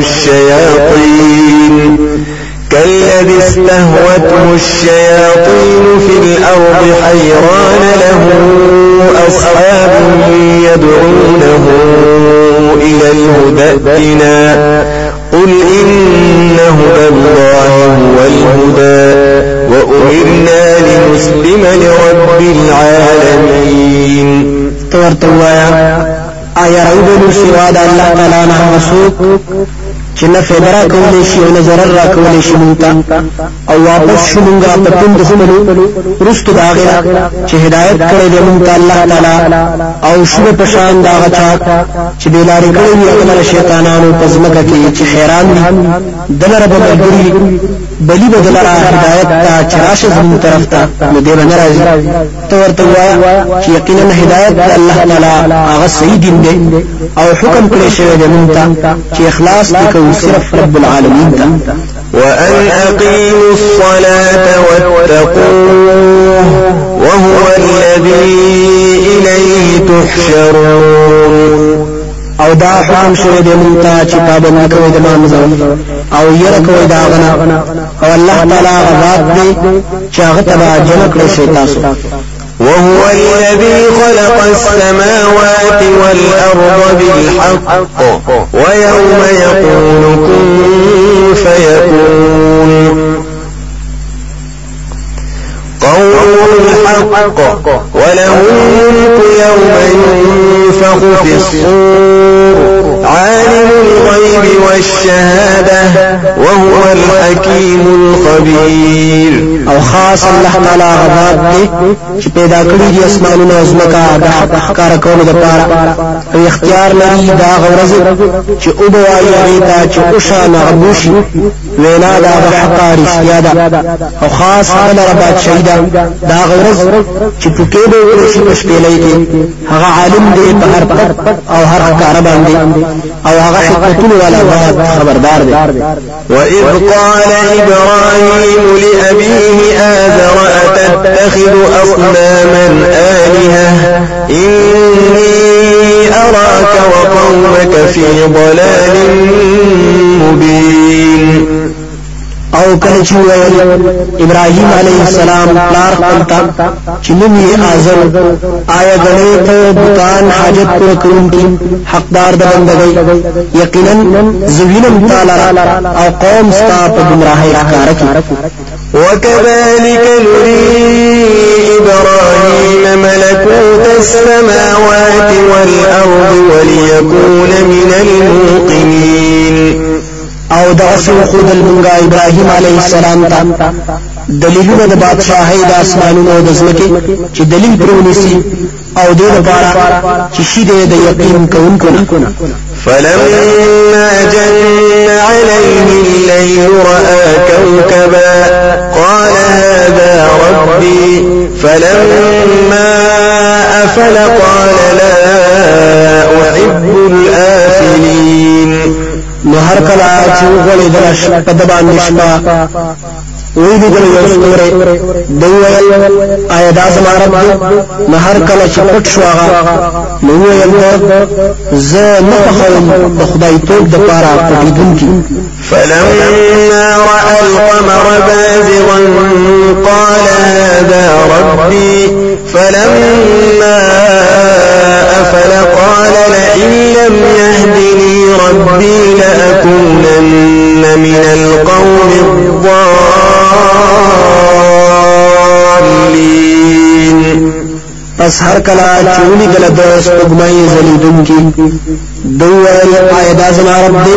الشياطين. كالذي استهوته الشياطين في الأرض حيران له أصحاب يدعونه إلى الهدى ائتنا. قل إن هدى الله هو الهدى. وأمرنا لنسلم لرب العالمين. تورتوایا آیا راوبلو سوا د الله نه مسوک چې نه فدرا کولې شي او نه zarar را کولې شي مونږ او واپس شو مونږه په پوند خپلو. رستو داغه چې هدایت کړې دې مونږ الله تعالی. او شو په شان دا غچا چې بیلاری کړې هغه شیطانانو پزمکه کې چې خیران دي دلره به بلی بدلره هدایت تا چراش زمون طرف ته نو باندې راځي تو ورته وایي چې یقینا هدایت الله تعالی هغه صحیح دین دی أو حکم کړی شوی دی مونږ ته اخلاص وکړو صرف رب العالمین ته وأن أقيموا الصلاة واتقوه وهو الذي إليه تحشرون۔ أو دا حکم شوی دی مونږ ته چې پابند کوي د مانځو أو ير کوي دا غنا أو الله تعالی غذاب دی چې هغه تبع جن کړی شي تاسو. وهو الذي خلق السماوات والأرض بالحق ويوم يقول كن فيكون. قوله الحق وله الملك يوم ينفخ في الصور عالم الغيب والشهادة وهو الحكيم الخبير. أو خاص الله تعالی غذاب دی چې پیدا کړی دي اسمانونه أو زمکا د حق کار کولو لپاره أو اختیار لري دا غورز چې أو بوایي هغه چې أو شان غبوشي وینا دا حق رښتیا ده أو خاص بل رب شهیدا دا غورز چې پکې به ورشي په کې هغه عالم دی په هر أو هر کار باندې. أو هغه حکمتونه والا ذات خبردار دی. وإذ قال إبراهيم لأبيه آذر أتتخذ أصناما آلهة؟ إني أراك وقومك في ضلال مبين أو کله چې ویل إبراهيم عليه السلام پلار خپل ته چې نوم یې اعظم آیا غړې ته بوتان حاجت پوره کوونکی حقدار د بندګۍ یقینا زوینم تعالی أو قوم ستا په گمراهۍ ښکارا کی۔ وكذلك نري إبراهيم ملكوت السماوات والأرض وليكون من الموقنين۔ أو دغه سو خود المنګا إبراهيم عليه السلام ته دلیلونه د بادشاہي د اسمانونو د زمکه چې دلیل پرونیسي أو دې لپاره چې شي د یقین کوونکو نه فلما جن عليه الليل رأى كوكبا قال هذا ربي فلما أفل قال لا أحب الآفلين نو هر کله چې وغړې د شپه د باندې شپه وی دې ګل یو ستوره دی ویل آیا دا زما رب نه هر کله چې پټ شو هغه نو ویل زه نه خاوم د خدای توپ د پاره پټیدونکي فلما رأى القمر بازغا قال هذا ربي فلما أفل قال لئن لم يهدني ربي لأكونن من القوم الضالين پس هر کلا چولی گل د سپګمای زلیدون کی۔ دویل دا زما رب دی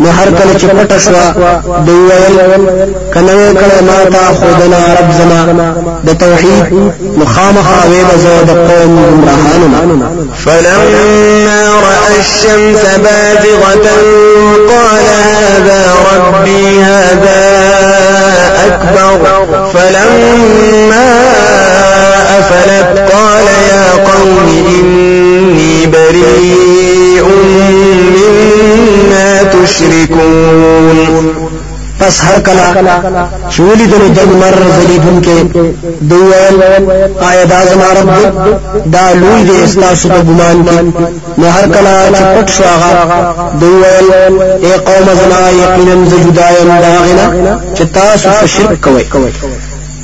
نو هر کله چې پټ شو دویل کنه کله ما تا خدنا رب زما د توحید مخامخ اوی بزو د قوم گمراهانو فلما رأى الشمس بازغة قال هذا ربي هذا أكبر۔ فلما أفلت قال يا قوم إني بريء مما تشركون. پس هر کلا چولی دل د مر زلیدون کې دویل آیا دا زما رب دا لوی دې استاسو ګمان کې نو هر کلا شو هغه دویل اے قوم زما یقینا زجدایم دا غنا چې تاسو شرک کوئ.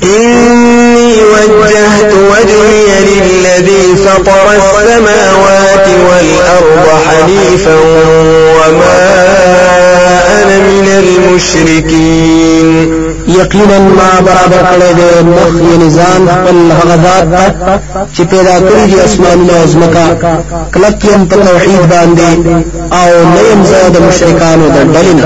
إني وجهت وجهي للذي فطر السماوات والأرض حنيفا وما أنا من المشركين. یقینا ما برابر کړی دی مخ یې نظام خپل هغه ذات ته چې پیدا کړی دی اسمانونه أو ځمکه کلک یم په توحید باندې آو نه یم زه د مشرکانو د ډلې نه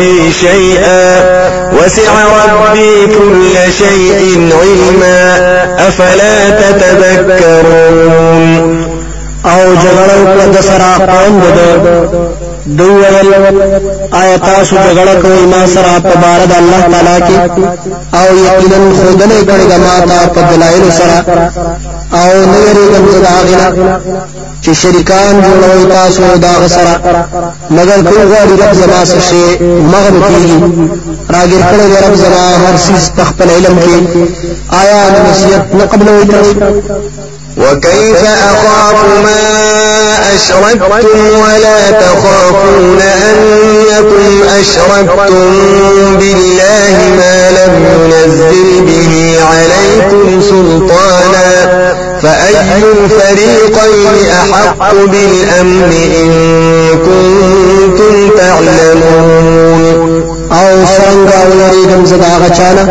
ربي شيئا وسع ربي كل شيء علما أفلا تتذكرون او جګړه وکړه د سره قوم د دویل آیا تاسو جګړه کوي ما سره په بار د الله تعالی کې او یقینا خودنه کړي د ما ته په دلایل سره او نه یریږم زه دا غنا چې شریکان جوړوي تاسو دا سره مگر کوم غواړي رب زما څخه شي مغرب کیږي راګر کړي رب زما هر څه تخپل علم کې آیا نصیحت نه قبلوي تاسو وكيف أخاف ما أشركتم ولا تخافون أنكم أشركتم بالله ما لم ينزل به عليكم سلطانا فأي الفريقين أحق بالأمن إن كنتم تعلمون؟ أو څنګه ویریږم زه دا غچانا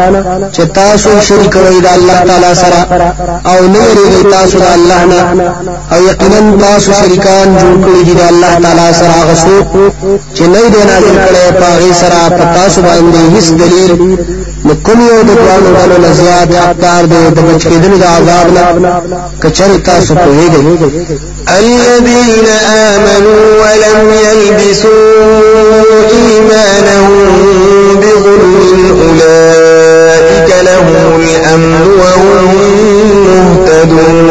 چې تاسو شریک وای د الله تعالی سره أو نه ویریږئ تاسو د الله نه أو یقینا تاسو شریکان جوړ کړی دي د الله تعالی سره څوک چې نه دی نازل کړي په هغه سره په تاسو باندې هیڅ دلیل نو کوم یو د دوانو ډلو نه زیات حقدار دی د بچ کېدلو د عذاب نه کچری تاسو پوهیږئ الذين آمنوا ولم يلبسوا إيمانهم بظلم أولئك لهم الأمن وهم مهتدون۔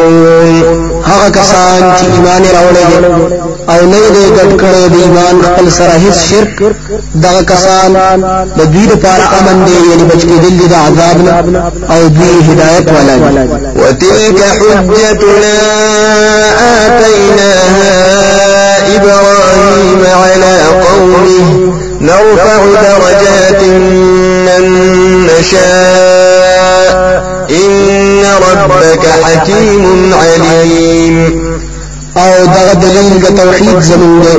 هغه کسان چې ایمان راوړي أو نه دې ګډ کړي د ایمان خپل سره هیڅ شرک دغه کسان د دوی لپاره امن دی یعنی بچ کېدل دي عذاب أو دوی هدایت والا دي. وتلك حجتنا آتيناها إبراهيم على قومه. نرفع درجات من نشاء. إن ربك حكيم عليم. أو دغه دلیل د توحید زمون دی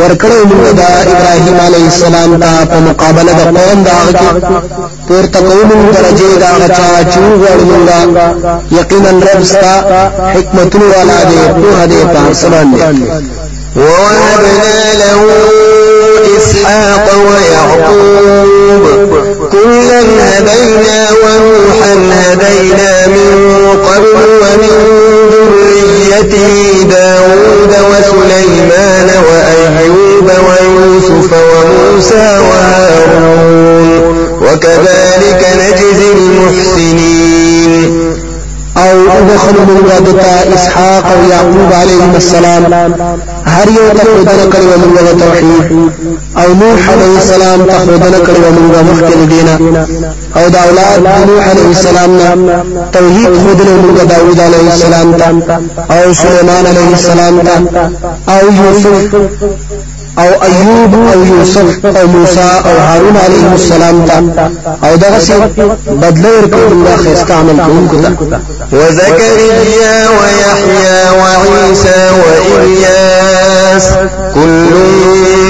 ورکړو موږ د ابراهیم علی السلام ته په مقابله د قوم دا هغه پورته کوم درجه دا چا چې وړمږه یقینا رب ستا حکمتونه والا دی په هدي په سلام دی. ووهبنا له إسحاق ويعقوب كلا هدينا ونوحا هدينا من قبل ومن ذريته داود وسليمان وأيوب ويوسف وموسى وهارون وكذلك نجزي المحسنين. أو ادخل من ودتا إسحاق أو يعقوب عليهم السلام. هر یو ته خدای کړی و موږ توحید. أو نوح عليه السلام ته خدای کړی و موږ مخکې دینه. أو د أولاد نوح عليه السلام نه توحید خدای موږ داوود عليه السلام ته أو سليمان عليه السلام ته أو يوسف أو ایوب أو یوسف أو موسی أو هارون علیهم السلام ته أو دغه څه بدلة ورکړل الله خیسته عمل کوونکو ته وزكريا ويحيى وعيسى وإلياس كل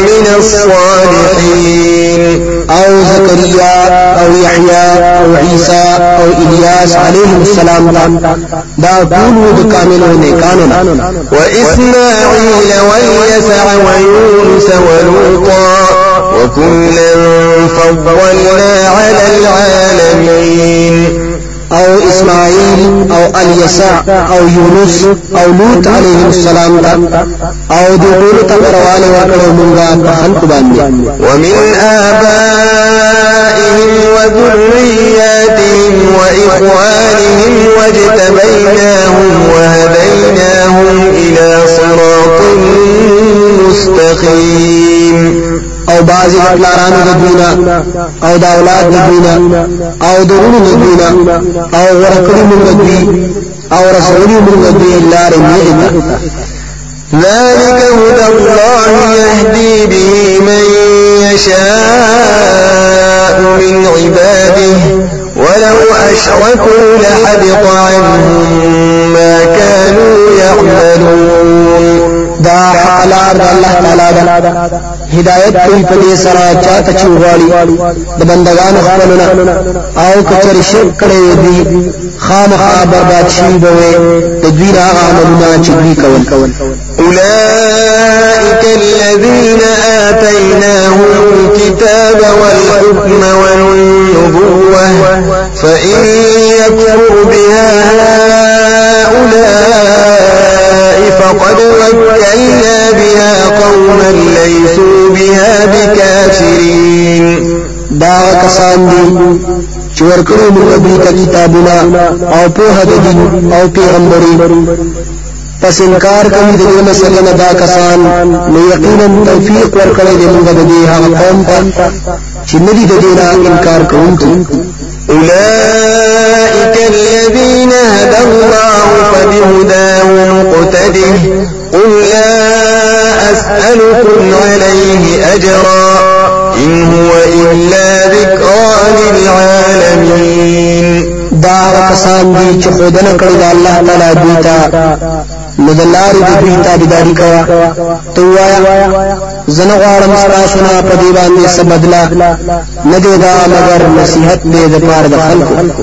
من الصالحين. أو زكريا أو يحيى أو عيسى أو إلياس عليهم السلام دا ټول د کاملو نیکانو وإسماعيل واليسع ويونس ولوطا وكلا فضلنا على العالمين. أو اسماعیل أو الیسع أو یونس أو لوط علیهم السلام أو د ټول تبرواله ورکړو مونږه خلق باندې ومن آبائهم وذرياتهم وإخوانهم واجتبيناهم وهديناهم إلى بعضی پلارانو د دوینا أو د أولاد د دوینا أو د ورونو د دوینا أو ورکړي موږ دوی أو رسولي موږ دوی لارې نیغه ذلك هدى الله يهدي به من يشاء من عباده ولو أشركوا لحبط عنهم ما كانوا يعملون. دا د الله تعالی دا هدایت کوي په دې سره چاته چې وغواړي د بندگانو أو کچر شرک کړي دي خامخا برباد شي به د دوی هغه عملونه چې دوی کول أولئك الذين آتيناهم الكتاب والحكم والنبوة فإن يكفر بها فقد وكلنا بها قوما ليسوا بها بكافرين. دا کسان دي چې ورکړو موږ دوی ته کتابونه أو په دین أو پیغمبري. پس انکار کوي د دې مسلې نه دا کسان نو یقینا توفیق ورکړي د موږ د دې هغه قوم ته چې ندي د دې انکار کوونکي. أولئك الذين هدى الله فبهداه مقتده. قل لا أسألكم عليه أجرا. إن هو إلا ذكرى للعالمين. دا کسان دي چې خودنه الله تعالی دوی ته نو د لارې د دوی تابعداري کوه ته وایا زنه غواړم تاسو نه په باندې دې خلکو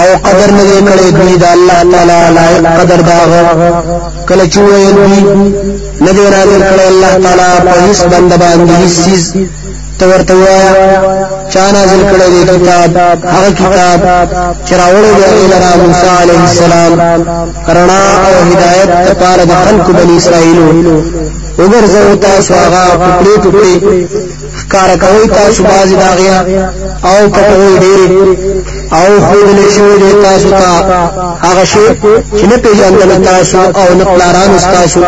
او قدر نه کړي دوی د الله تعالی لایق قدر داغ کله چې ویل دوی نه دی نازل کړي الله تعالی په هیڅ بند باندې هیڅ تورته وایا چا نازل کړي دی کتاب هغه کتاب چې راوړی دی لرا موسی علیه السلام۔ کرنا او هدایت لپاره د خلق بنی اسرائیل وګرځو تاسو هغه ټوکړي ټوکړي ښکار کوي تاسو باز داغیا أو پټوي ډېر أو خود له شو دې تاسو ته هغه شی چې نه پیژندل تاسو أو نه پلاران تاسو۔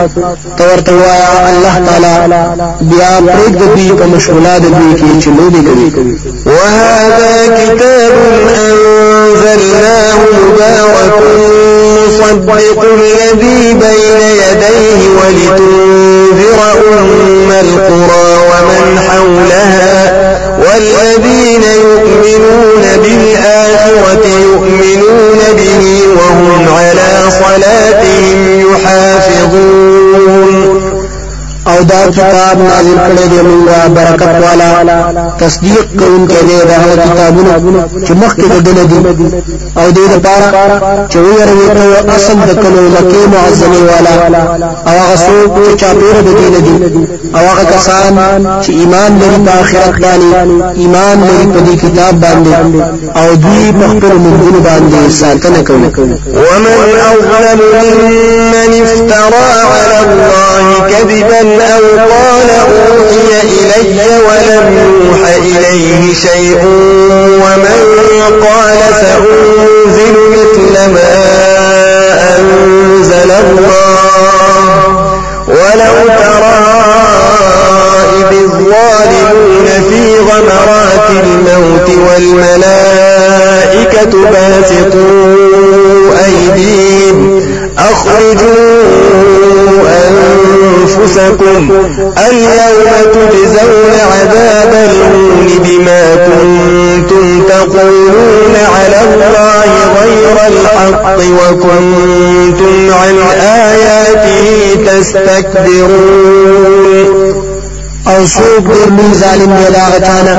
تورته وایا الله تعالی بیا پرېګ د دې په مشغولات دې کې چې لوبي کوي وهذا كتاب أنزلناه مبارك مصدق الذي بين يديه ولتنذر أم القرى ومن حولها والذين يؤمنون بالآخرة يؤمنون به وهم على صلاتهم يحافظون. او دا کتاب نازل کړی دی موږ برکت والا. تصدیق کوونکی دی دا کتابونه چې مخکې د دنه دي. او دې لپاره چې ویروي ته اصل د کلو مکه معظمه والا. او هغه څوک چې چاپیره د دین دي. او هغه کسان چې ایمان لري په آخرت باندې ایمان لري په دې کتاب باندې. او دوی په خپل مونږ باندې ساتنه کوي. ومن أظلم ممن افترى على الله كذبا أو قال أوحي إلي ولم يوح إليه شيء ومن قال سأنزل مثل ما أنزل الله. ولو ترى إذ الظالمون في غمرات الموت والملائكة باسطوا أيديهم أخرجوا أنفسكم اليوم تجزون عذاب الهون بما كنتم تقولون على الله غير الحق وكنتم عن آياته تستكبرون. أو څوک ډېر لوی ظالم دی دا غچانا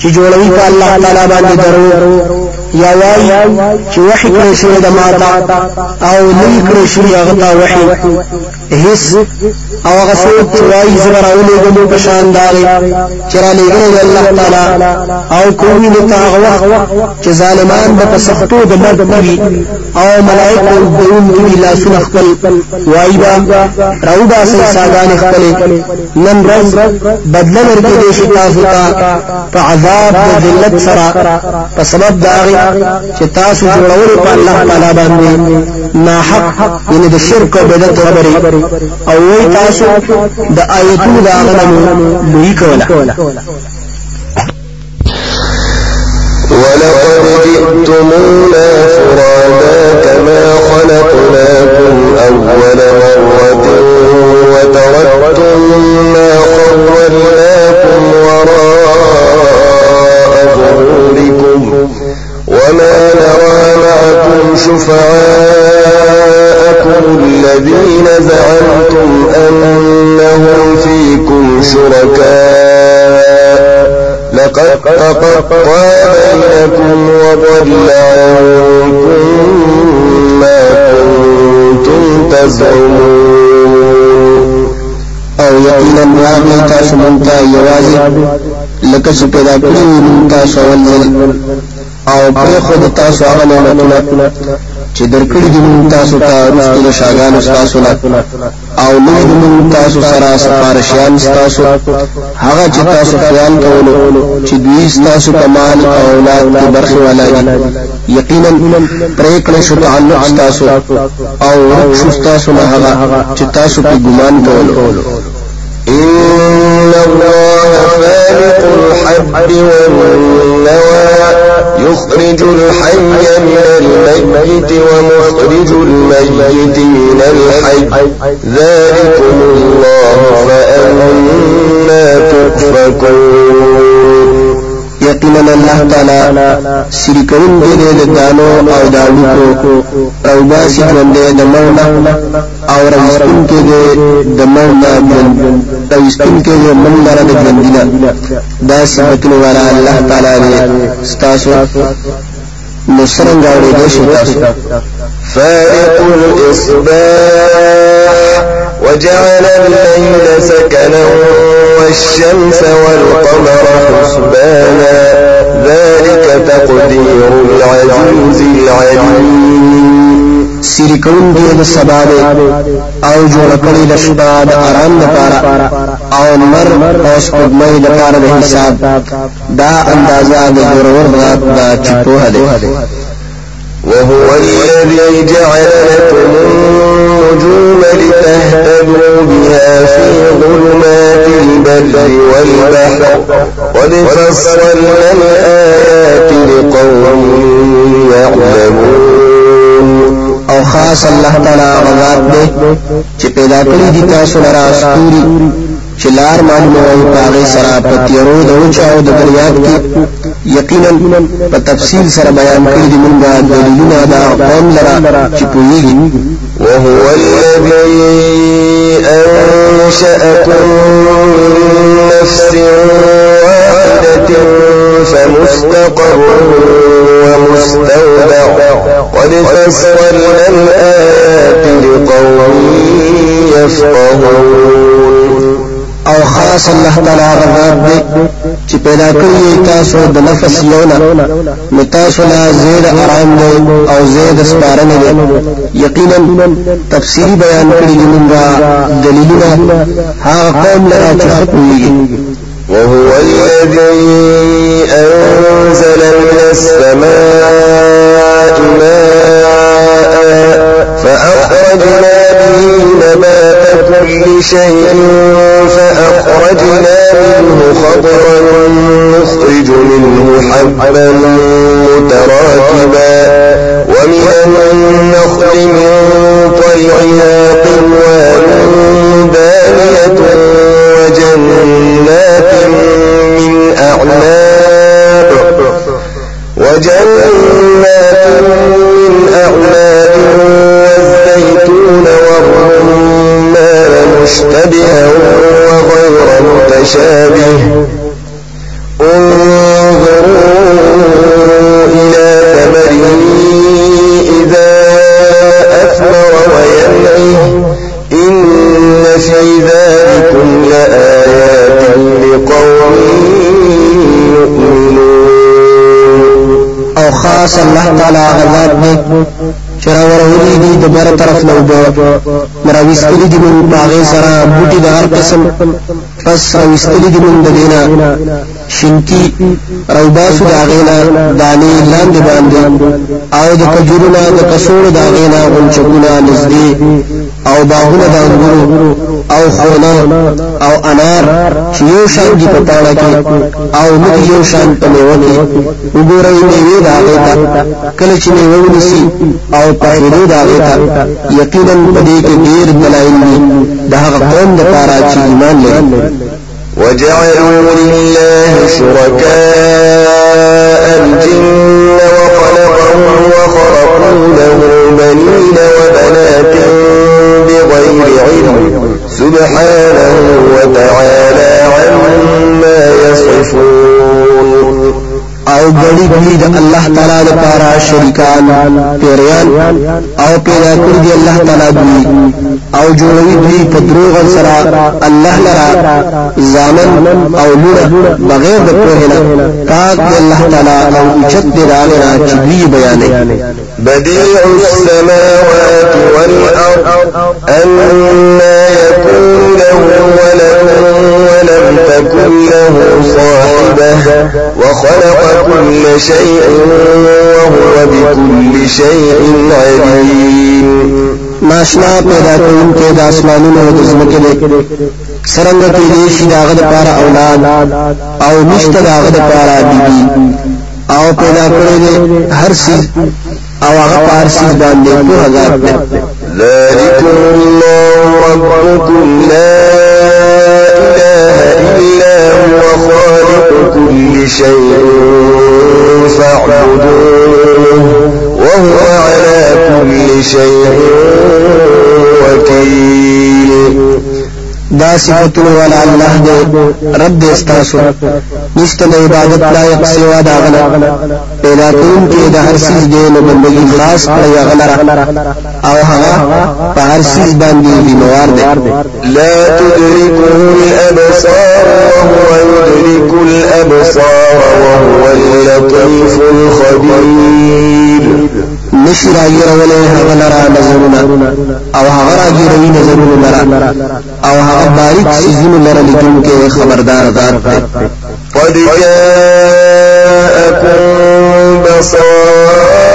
چې جوړوي په الله تعالی باندې درو یا وای چې وحی کړی شوی د ماتا أو نه کړی شوی هغه تا وحی هیڅ أو هغه څوک چې وای زبر أو له په شان داري چې را الله تعالی أو کومي د هغه وخت چې ظالمان به سختو د مرګ کوي أو ملائکه دون کوي لا سن خپل وای با راو با سي ساګان خپل نن ورځ بدل ورکړي شي تاسو ته په عذاب د ذلت سره په سبب داغي چې تاسو جوړول په الله تعالی باندې نا حق یعنی د شرک أو بدعت خبري أو وای تاسو د آیتونو دا غنمو لوی کوله. ولقد جئتمونا فرادا كما خلقناكم أول لقد تقطع بينكم وضل عنكم ما كنتم تزعمون. أو یقینا راغلی تاسو مونږ ته یوازې لکه چې پیدا کړی مونږ تاسو اول أو پر خود تاسو هغه نعمتونه چې درکړي دي مونږ تاسو ته رسول د شاګانو تاسو نه أو دې مونږ تاسو سره سپارښیان تاسو هغه چې تاسو خیال کولو چې دوی تاسو مال أو أولاد کې برخه والا دي یقینا پریکړه شو تعلق تاسو أو شو تاسو نه هغه چې تاسو په ګمان کولو. إن الله فالق الحب والنوى. يخرج الحي من الميت ومخرج الميت من الحي. ذلكم الله فأنا تؤفكون. یقینا الله تعالی سری کون دې د دانو او دالو کو او باسی ژوندې د مولا او رزقون کې د مولا ژوند رزقون کې د مولا د ژوندینا دا صفاتونه والا الله تعالی دې ستاسو نو څنګه تاسو فارق الإصباح وجعل الليل سكنا والشمس والقمر حسبانا. ذلك تقدير العزيز العليم. سری کون دی آو جوړ کړی د آرام أو نر أو سپوږمۍ لپاره د حساب. دا اندازه د ضرور غات دا چپوه ده وهو الذي جعل لكم النجوم لتهتدوا بها في ظلمات البر والبحر قد فصلنا الآيات لقوم يعلمون. أو خاص الله تعالی غه ذات دے چې پیدا کړی دي تاسو چې لار معلومه وي پاغه سره پتیرو د اوچاو د دریاب کې یقینا په تفصیل سره بیان کړی دي مونږه دلیلونه دا قوم لرا چې پوهیږي. وهو الذي أنشأكم من نفس واحدة فمستقر ومستودع. قد فصلنا الآيات لقوم يفقهون. خاص الله تعالی غضب دی چې پیدا کړی تاسو د نفس یونا نو تاسو لا زید آرام دی أو زید سپارنه دی یقینا تفسیری بیان کړی دی موږ دلیلونه هغه قوم لرا چې خپويږي وهو الذي أنزل من السماء ماء فأخرجنا شيء فأخرجنا منه خضرا نخرج منه حبا متراكبا. فيكم لآيات لقوم يؤمنون. او خاص الله تعالى غذاب دي چراور وری دي د بر طرف نو بو مراويستلي دي من پاغه سرا بوټي د هر قسم پس راويستلي دي من دينا شنکی روباسو داغینا دانی لاندې باندې او د کجورنا د کسوړو داغینا غنچکونا نزدې او باغونه د انګورو او خونا او انار چې یو شان دي په پاڼه کې او موږ یو شان په میوه کې. وګورئ میوه هغه ته. کله چې میوه ونیسي او په خېدو د هغه ته یقینا په دې کې ډېر دلایل دي. د هغه قوم لپاره چې ایمان لري. وجعلوا لله شركاء الجن وخلقهم وخرقوا له بنين وبنات بغير علم. سبحانه وتعالى عما يصفون. أو غړي دي د الله تعالی لپاره شریکان پیریان أو پیدا کړی دی الله تعالی دوی أو جوړوي دوی په دروغ سره الله لرا زامن أو لور بغیر د پوهنه پاک دی الله تعالی أو چت دی راغرا چې دوی بیانې بديع السماوات والأرض أنا يكون له ولد. تكن له صاحبة وخلق كل شيء وهو بكل شيء عليم. ناشنا پیدا کوم کې د اسمانونو د زمکه دې سرنګ کې دې شي داغه د پاره أولاد أو نشته داغه د پاره بیبي أو پیدا کړی دی هر سیز أو هغه پار سیز باندې په هزار دی ذلكم الله ربكم لا شيء فاعبدوه وهو على كل شيء وكيل. دا صفتونه ولا الله دې رب دې استاسو نشته د عبادت لایق سوا دا غلا پیدا کوم کې د هر سیز دې نو خاص کړی غلا أو هغه په هر سیز باندې بیمار دی لا تدركه الأبصار وهو يدرك الأبصار وهو اللطيف الخبير نشي راګیرولې هغه لرا نظرونه أو هغه راګیروي نظرونه لرا أو هغه باریک سيزونه لرا لیدونکو خبردار ذات دی قد جاءكم بصائر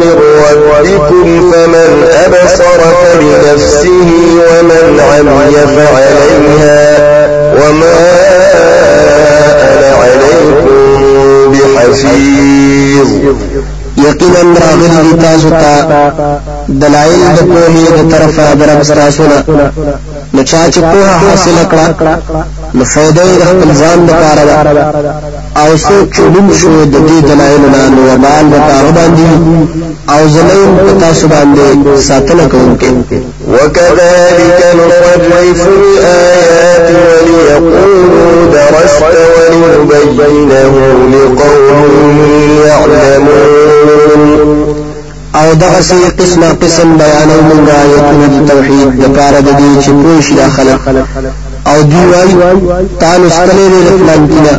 من ربكم فمن أبصر فلنفسه ومن عمي فعليها وما أنا عليكم بحفيظ یقینا راغلی دي تاسو ته دلایل د پوهې د طرفه درب تاسو نه نو چا چې پوهه حاصل کړه نو فائدې د خپل ځان لپاره ده. او څوک چې شو د دې دلایل نه نو وبال هغه باندې او زه نه یم په تاسو باندې ساتنه کوونکې وكذلك نصرف الآيات وليقولوا درست ولنبينه لقوم يعلمون. أو دغه سي قسمه قسم بیانو مونږه آیتونه د توحید د پاره د دې چې پوه شي خلک أو دی وای تاسو ستلې د فلان کینا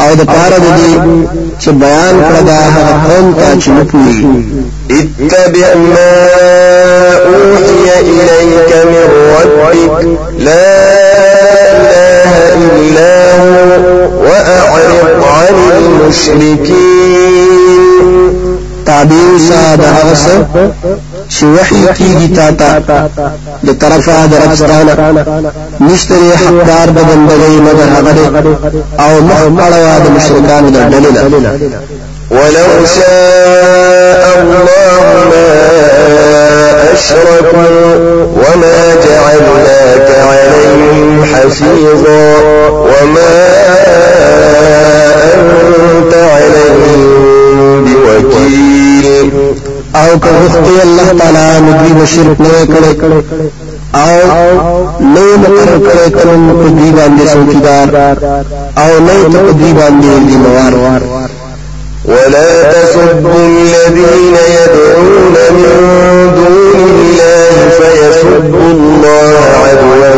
أو د پاره د دې چې بیان کړه دا هغه قوم ته چې نه اتبع ما أوحي إليك من ربك لا إله إلا هو وأعرض عن المشركين تابع سا د هغه څه چې وحي کیږي تا ته د طرفه د ربستانه نشته حقدار بدندګي مگر هغه أو اړوا د مشرکانو د ډلې ولو شاء الله ما أشركوا وما جعلناك عليهم حفيظا وما أنت عليهم بوكيل. او که الله تعالی نبی وشرک نه کړي او نه یو مقرر کړي کوم په دی باندې څوکیدار او نه یې ته په دی باندې ذمه وار ولا تسبوا الذين يدعون من دون الله فيسبوا الله عدوا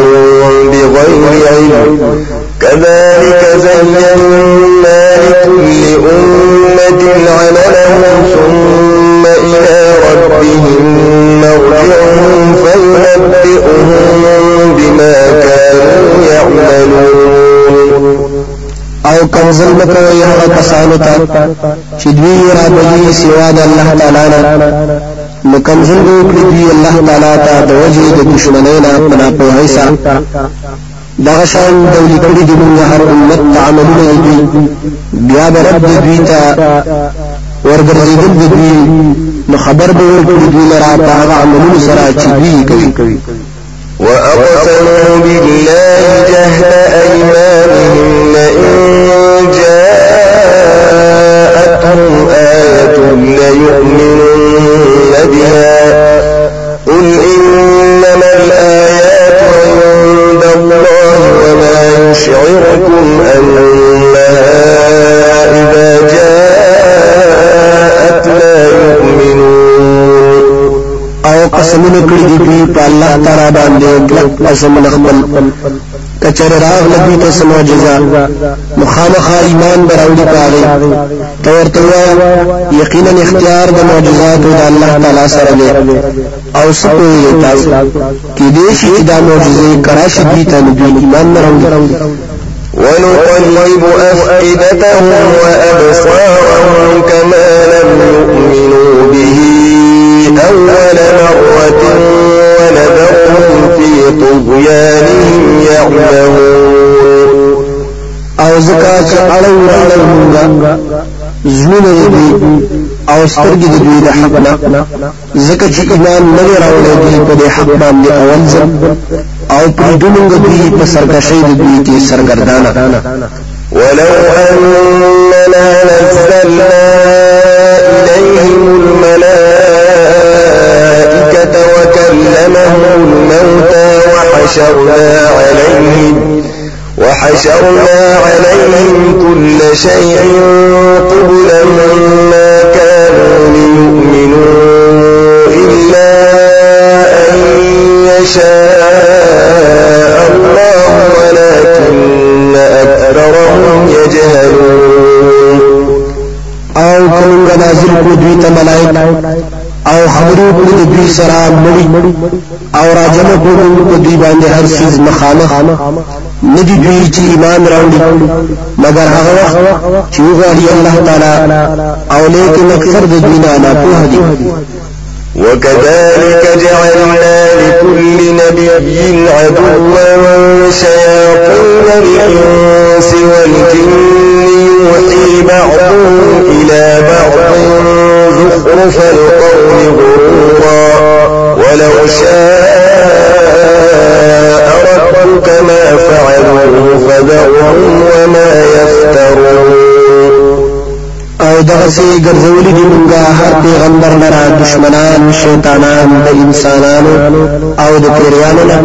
بغير علم كذلك زينا لكل أمة عملهم ثم إلى ربهم مرجعهم فينبئهم بما كانوا يعملون. او کنځل مکوي هغه کسانو ته چې دوی را بلی سوا د الله تعالی نه نو کنځل به وکړي دوی الله تعالی ته د وجه د دشمنۍ نه په نا پوهۍ سره دغه شان ښایسته کړي موږ هر امت عملونه دي بیا رب دوی ته ورګرځیدل دوی نو خبر به ورکړي دوی لرا په هغه عملونو سره چې دوی کوي وأقسموا بالله جهد أيمانهم لئن جاءتهم آية ليؤمنن بها قل إنما الآيات عند الله وما يشعركم قسمونه کړی دي په الله تعالی باندې کلک قسمونه خپل کچره راغله دوی ته سمجزا مخامخه ایمان براوړي پاره تورته یقینا اختیار د معجزات د الله تعالی سره دی أو سپوږی تاسو کې دې شي دا معجزې کراشي دي ته ایمان راوړي ونقلب أفئدتهم وأبصارهم كما لم يؤمنوا به. أول مرة ونذرهم في طغيانهم يعمهون. چې اړو راړو مونږه زړونه دې أو سترګې د دوی د حق نه زکه چې ایمان نه راوړی دی په دې حق باندې أول ځل أو پر دمونږ دوی په سرکشۍ د دوی کې سرګردانه ولو أننا نزلنا إليهم الملائكة وكلمهم الموتى وحشرنا عليهم وحشرنا عليهم كل شيء قبلا ما كانوا ليؤمنوا إلا أن يشاء الله ولكن أكثرهم يجهلون. أو کومه نازل کو دوی أو خبرو کو دوی سره مړي أو راجمه کو په دوی باندې هر څه مخامخ ندی دوی چې ایمان راوړي مگر هغه وخت چې وغواړي الله تعالی أو لیکن اکثر د دوی نه ناپوه دي وكذلك جعلنا لكل نبي عدوا شياطين الإنس والجن يوحي بعضهم إلى بعض زخرف القول غرورا ولو شاء ربك ما فعلوه فذرهم وما يفترون. او دغه سي ګرځولې دي مونږه هر پیغمبر لرا دشمنان شیطانان د انسانانو او د پیریانو نه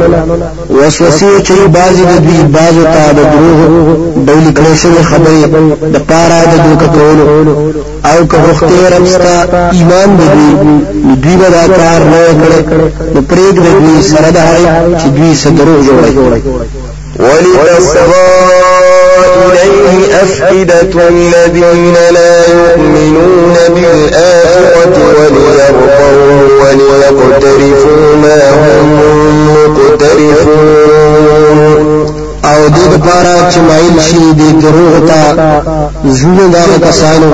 وسوسې چې بعضی د دوی بعضو ته د دروغ ډول کړي شوی خبرې د پارا د دوک کولو. او که وختي رمستا ایمان د دوی دوی به دا کار نه کړي نو پرېګ د دوی سره د چې دوی سترو جوړي ولتصغى إليه أفئدة الذين لا يؤمنون بالآخرة وليرضوا وليقترفوا ما هم مقترفون. أو دې لپاره چې مایل شي د دروغ ته زونه دا کسانو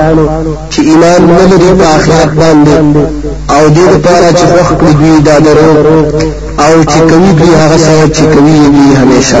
چې ایمان نه لري په آخرت باندې او دې لپاره چې خوښ کړی دوی دا دروغ او چې کوي دوی هغه څه چې کوي دوی همیشه.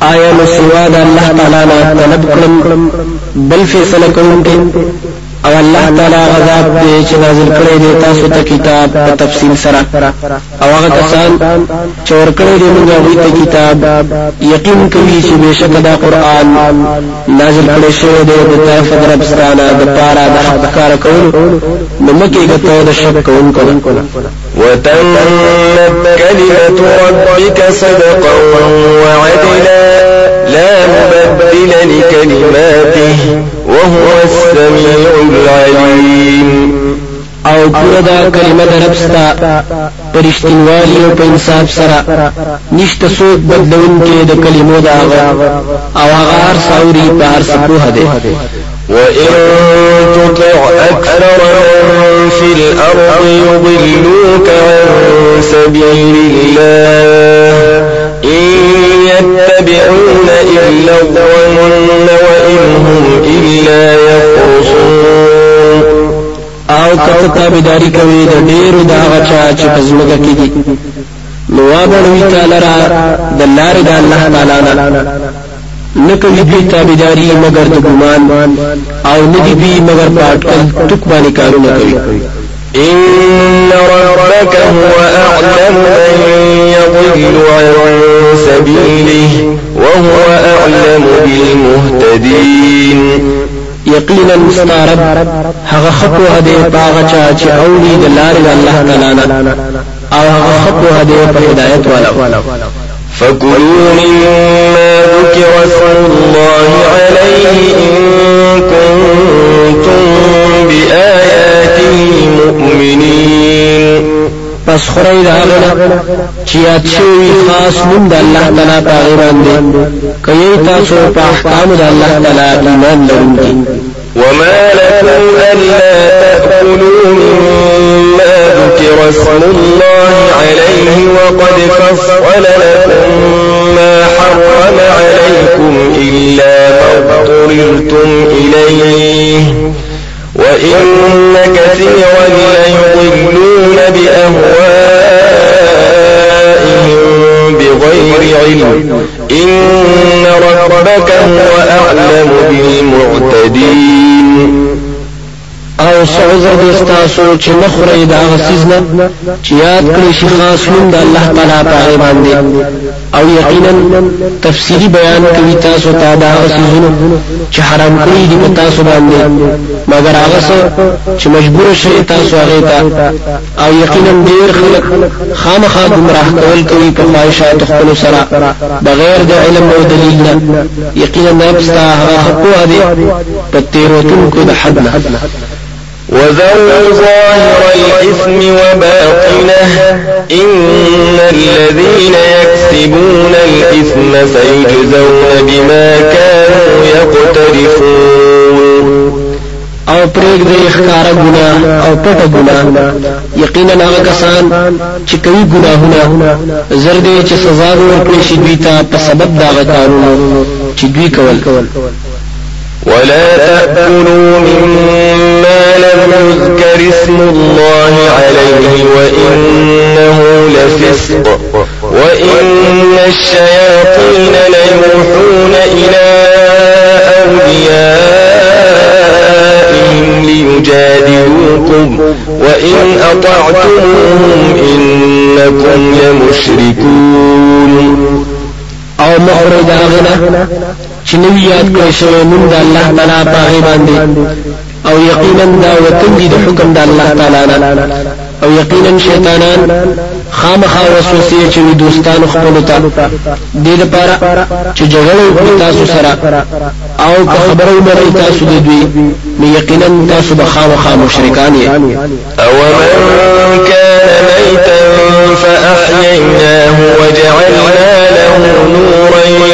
آیا نو سوا د الله تعالی نه طلب کړم بل فیصله کوونکی او الله تعالی هغه ذات دې چې نازل کړی دی تاسو ته کتاب په تفصیل سره. او هغه کسان چې ورکړی دی موږ هغه ته کتاب یقین کوي چې بشک دا قران نازل کړی شوی دی د طرف د رب ستا نه د پاره د حق ښکاره کولو نو مه کېږه تاسو د شک کوونکو وتمت كلمة ربك صدقا وعدلا لا مبدل لكلماته وهو السميع العليم. أو پورا دا کلمه د رب ستا پرشتینوالی أو په انصاف سره نشته څوک بدلون کې د کلمو دا أو هغه هر ساوري په هر په هده وإن تطع أكثر من في الأرض يضلوك عن سبيل الله. إن يتبعون إلا الظن وإن هم إلا يخرصون او کته تابعداري کوي د ډیرو دا غچا چې پزمګه کې دي. نو وابړوي تعالی را د لارې د الله تعالی نه. نکوي دوی تابعداري مگر د ګمان او ندي بي مگر پاټکل ټک باندې کارونه کوي إن ربك هو أعلم من يضل عن سبيله وهو أعلم بالمهتدين. یقینا مستعرب هغه خطو هده باغ چا چې اولی د لارې الله تعالی نه. أو هغه خطو هده په هدایت والا. فكلوا مما ذكر اسم الله عليه إن كنتم بآياته مؤمنين پس خورای دا هغه چې شوی خاص نوم د الله تعالی په باندې کوي تاسو په احکام د الله تعالی ایمان لرونکي وما لكم ألا تأكلوا مما ذكر اسم الله عليه وقد فصل لكم ما حرم عليكم إلا ما اضطررتم إليه وإن كثيرا ليضلون بأهوائهم بغير علم. إن ربك هو أعلم بالمعتدين. او سعذر دې ستاسو چې مخوري دا غسیزنه چې یاد کړی شي خاص نوم د الله تعالی په باندې او یقینا تفصیلی بیان کوي تاسو ته هغه سیزونه چې حرام کړی دي په تاسو باندې مگر هغه چې مجبور شي تاسو هغه ته او یقینا ډیر خلک خامخا گمراه کول کوي په خواهشات خپل سره بغیر د علم او دلیل نه یقینا رب ستا هغه ښه پوه دي په تیروتونکو د حد نه وذروا ظاهر الإثم وباطنه إن الذين يكسبون الإثم سيجزون بما كانوا يقترفون. أو پرېګ د ښکارا ګناه أو پټه ګناه یقینا هغه کسان چې کوي ګناهونه زر دې چې سزا ورکړي شي دوی ته په سبب دا کارونو چې دوی کول. ولا تأكلوا مما لم يذكر اسم الله عليه وإنه لفسق وإن الشياطين ليوحون إلى أوليائهم ليجادلوكم وإن أطعتموهم إنكم لمشركون. أو مخرج داغنا چې نو یاد کړی شوی نوم د الله تعالی په باندې أو یقینا دا وتن دي د حکم د الله تعالی نه أو یقینا شیطانان خامخا وسوسه چې دوستان خپل ته دې لپاره چې جګړه وکړي تاسو سره أو که خبرو مې تاسو دې دوی. نو یقینا تاسو به خامخا مشرکان یې أو من كان ميتا فأحييناه وجعلنا له نورا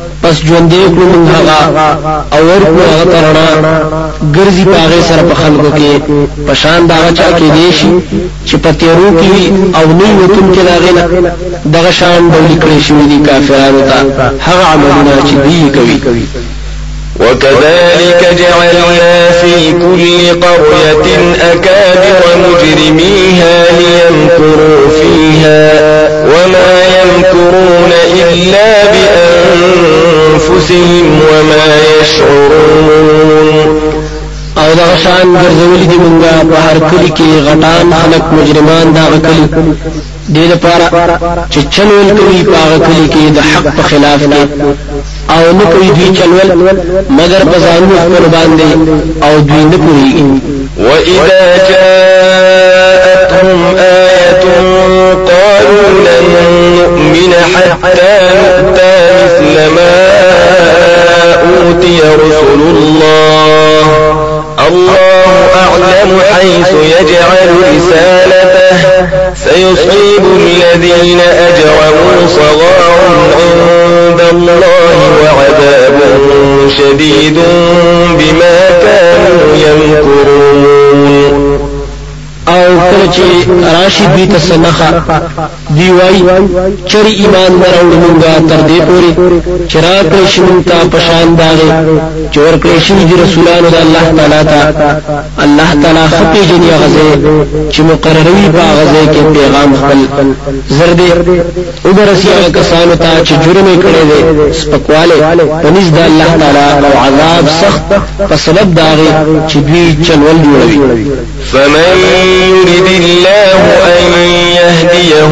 پس ژوندې کړو موږ هغه او ورکو هغه ترنا ګرځي پاغه سره په خلکو کې. پشان دا چا کې دیشي چې پتیرو کې او نه وتون کې داغه دغه شان ډول کړی شوی دي کافرانو ته. هغه عملونه چې دی کوي وكذلك جعلنا في كل قرية أكابر مجرميها ليمكروا فيها وما يمكرون إلا بأنفسهم وما يشعرون. أو دا شان ګرځولې دي مونږه په هر کلی کې غټان خلک مجرمان دا کلی دې لپاره چې چلول کوي په هغه کلی کې د حق په خلاف کې أو نه کوي دوی چلول مگر ځانونو خپل باندې أو دوی نه کوي وإذا جاءتهم آية قالوا لن نؤمن حتى نؤتى مثل ما أوتي رسل الله. الله أعلم حيث يجعل رسالته. سيصيب الذين أجرموا صغار عند الله. شديد بما كانوا يمكرون. أو کله چې راشي دوی ته دی وای چر ایمان دراوړ مونږه تر دې پوري چې را مونږ ته پشان داغه چور کړی شي دي رسولانو د الله تعالی ته الله تعالی خپې جنې غزه چې مقرروي په غزه کې پیغام خپل۔ زرد وګرسي هغه کسانو ته چې جرم کړي دي سپکواله پنځ د الله تعالی او عذاب سخت په سبب داغه چې دوی چلول جوړوي فمن يرد الله أن يهديه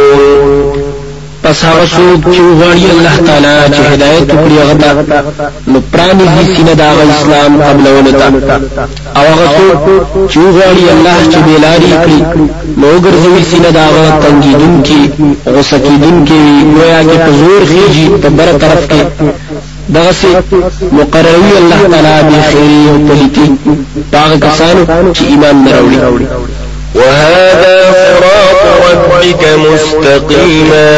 پس هغه څوک چې وغواړي الله تعالی چې هدایت وکړي هغه ته. نو پرانیزي سینه د ده اسلام قبلولو ته او هغه څوک چې وغواړي الله چې بیلاری کړي نو ګرځوي سینه د ده تنګیدونکې غوټه کیدونکې گویا کې په زور خيږي په بر طرف کې. دغه سي مقرروي الله تعالی بې خیره او پلیتي په هغه کسانو چې ایمان نه راوړي. وهذا صراط ربك مستقيما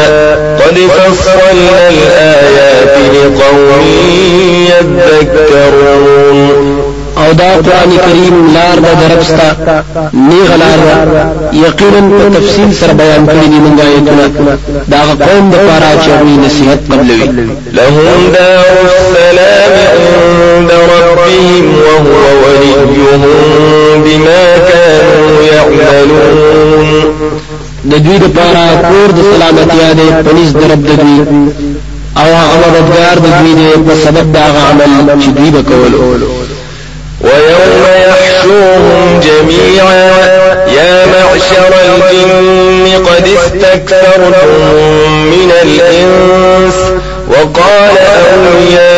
قد فصلنا الآيات لقوم يذكرون. او دا قرآن کریم لار ده د رب ستا نیغ لار یقینا په تفصیل سره بیان کړی دی آیتونه. دا قوم د پاره چې نصیحت قبلوي. لهم دار السلام عند ربهم وهو وليهم بما كانوا يعملون. د دوی د پاره کور د سلامتی دی پنځ درب د دوی أو هغه مددگار د دوی دی په سبب دا عمل چې دوی وکولو ويوم يحشوهم جميعا يا معشر الجن قد استكثرتم من الإنس وقال أولياؤهم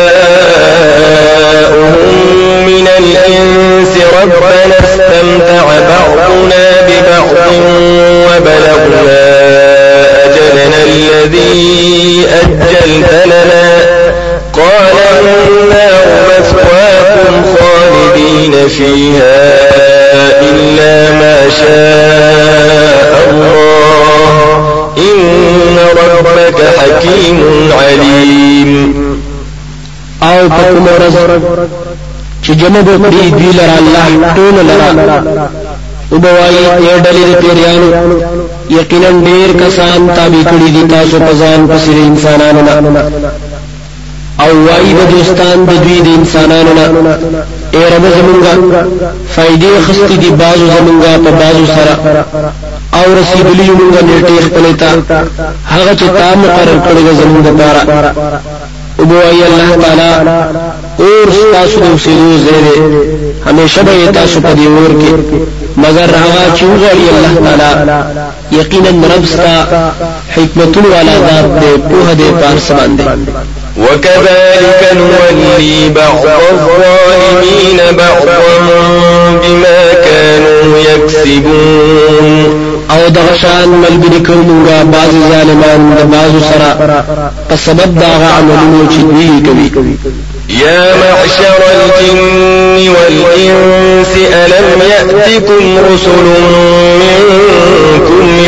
قال النار مثواكم خالدين فيها إلا ما شاء الله. إن ربك حكيم عليم. أو پکم ورځ چې جمع وکړي دوی لره الله ټول لره وبوای یې ډلې پیریانو یقینا ډیر کسان تابع کړي دي تاسو په ځان پسې انسانانو او وای د دوستان د دوی د انسانانو نه اې رب زمونږه فائدې اخستې دي بعضو زمونږه په بعضو سره او رسیدلی مونږه نیټه خپل ته هغه چې تا مقرر کړی زمونږ لپاره او بوای الله تعالی اور ستاسو د اوسېدو ځای ره همیشه به تاسو په دې اور کې مگر هغه چې وغواړي الله تعالی یقینا رب ستا حکمت والا ذات دې په دې پارس باندې وكذلك نولي بعض الظالمين بعضا بما كانوا يكسبون. أو دغشان ملګری کومګه بعض ظالمان د بعض سره په سبب دا عملونو چې دوی کوي يا معشر الجن والإنس ألم يأتكم رسل منكم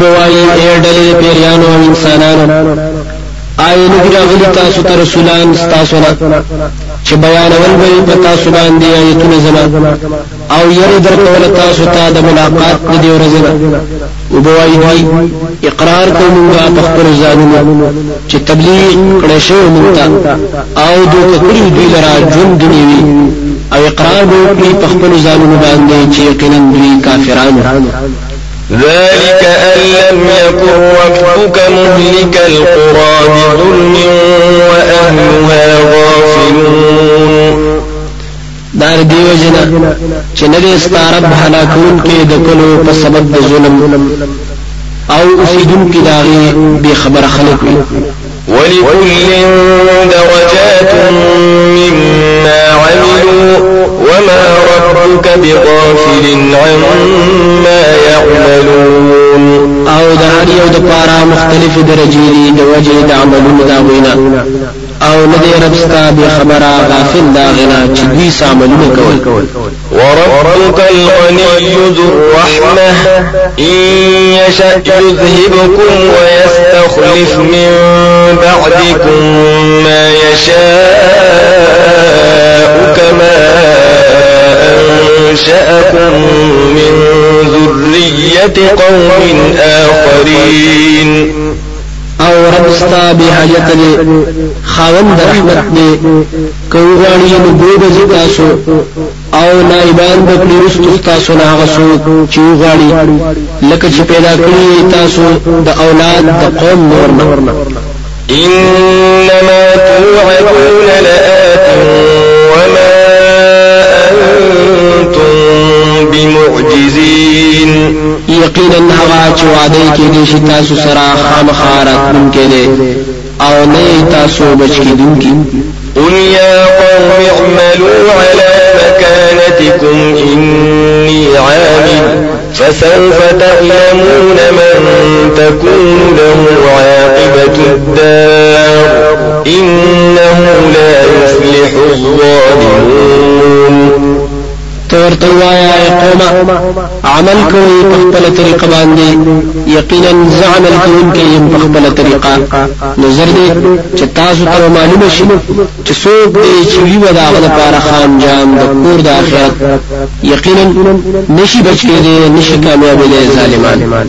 وبوایي اډلې پیریانو او انسانانو. آی نګرا غلی تاسو ته رسولان تاسو نه چې بیانول به په تاسو باندې آیتونه زما او یره درکول تاسو ته د ملاقات د دې ورځې نه وبوایي دی اقرار کومه په خپل ځانونو چې تبلیغ کړی شو مونږ او دوی کړي دوی لرا ژوند دنیوي او اقرار وکړي په خپل ځانونو باندې چې یقینا دوی کافرانو ذلك أن لم يكن ربك مهلك القرى بظلم وأهلها غافلون. دار دیو جنا چې نه دې ستارب هلاکون کې د کلو په سبب د ظلم أو اوسیدون کې داغي به خبر خلق ولكل درجات مما عملوا. وما ربك بغافل عما يعملون أو د هر یو د پاره مختلف درجې دي د وجه د عملونو دا وینا أو نه دی رب ستا به خبره غافل دا غنا چې دوی کول وربك الغني ذو الرحمة. إن يشأ يذهبكم ويستخلف من بعدكم ما يشاء كما أنشأكم من ذرية قوم آخرين. أو رب ستا به حاجت دی خاوند رحمت دی کوغانی نو أو نائبان د پلیرستو تاسو نه غسو چې لکه چې پیدا کړی تاسو د أولاد د قوم نور نه إنما توعدون لآت یقینا هغه چې وعده دي چې تاسو سره خامخارت ممکن دي آو نه تاسو بچ کیدونکي قل يا قوم اعملوا على مكانتكم إني عامل فسوف تعلمون من تكون له عاقبة الدار إنه لا يفلح الظالمون۔ تورته وایا قوم عمل کوي په خپل طریقه باندې یقینا زعمل کوونکي هم په خپل طریقه. نظر دې چې تاسو ته معلومه شي چې څوک دې چې وی ودا لپاره خان جام د کور د آخرت. یقینا نشي بچ کېږي نشي کامیاب دي ظالمان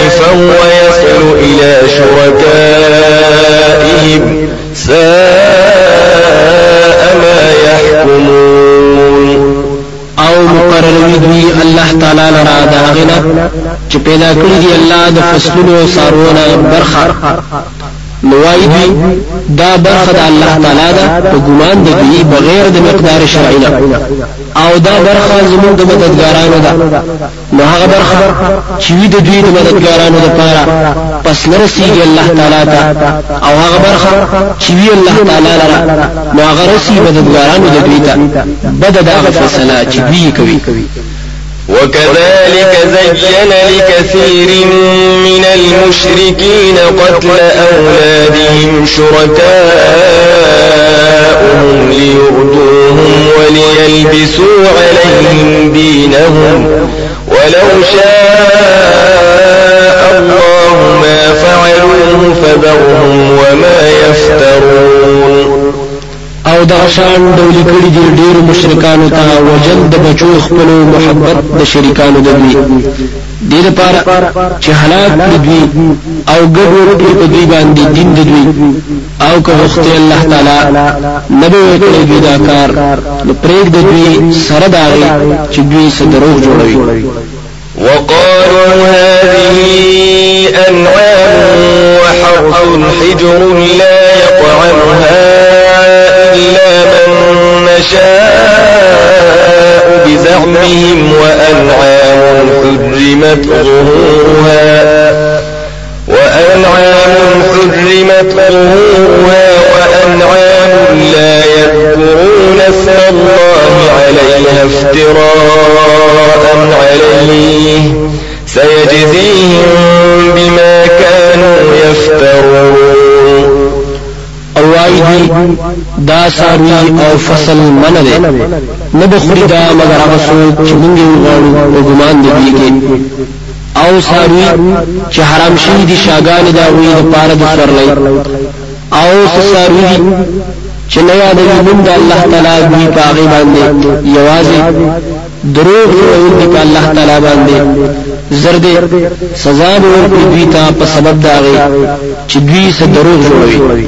فهو يصل إلى شركائهم ساء ما يحكمون. أو مقرروي دوی الله تعالی لرا دا غنا چې پیدا کړی دی الله د فصلونو أو سارونه برخه نوای دی دا برخه د الله تعالی ده په ګمان د دی بغیر د مقدار شرعي نه. او دا برخه زموږ د مددګارانو ده. نو هغه برخه چې د دوی د مددګارانو لپاره پس نرسیږي الله تعالی ته. او هغه برخه چې الله تعالی لره نو هغه رسي مددګارانو د دوی ته. بد دا فیصله چې دوی کوي وكذلك زين لكثير من المشركين قتل أولادهم شركاؤهم ليردوهم وليلبسوا عليهم دينهم ولو شاء الله ما فعلوه فذرهم وما يفترون او دا شان دولی کړي دي ډېر مشرکانو ته وجل د بچو خپل محبت د شریکانو د دوی. دې لپاره چې هلاک دوی او ګډوډ په دوی باندې دین د دوی او که وخت الله تعالی نبی کړی دوی دا کار نو پرېګ د دوی سره داغي چې دوی سدروغ جوړوي. وقالوا هذه أنعام وحرث حجر لا يطعمها نشاء بزعمهم وأنعام حرمت ظهورها وأنعام حرمت ظهورها وأنعام لا يذكرون اسم الله عليها افتراء عليه سيجزيهم بما كانوا يفترون اوای دی دا ساروی او فصل من ده نه بخوري دا مگر هغه څوک چې موږ یې غواړو او ګمان دې کې او ساروی چې حرام شوی دي شاګان دا وی د پاره د سرلې او ساروی چې نه یادوي موږ د الله تعالی دی پاغي باندې. یوازې دروغ ویل د الله تعالی باندې. زرد سزا به ورکړي دوی ته په سبب داغي چې دوی سره دروغ جوړوي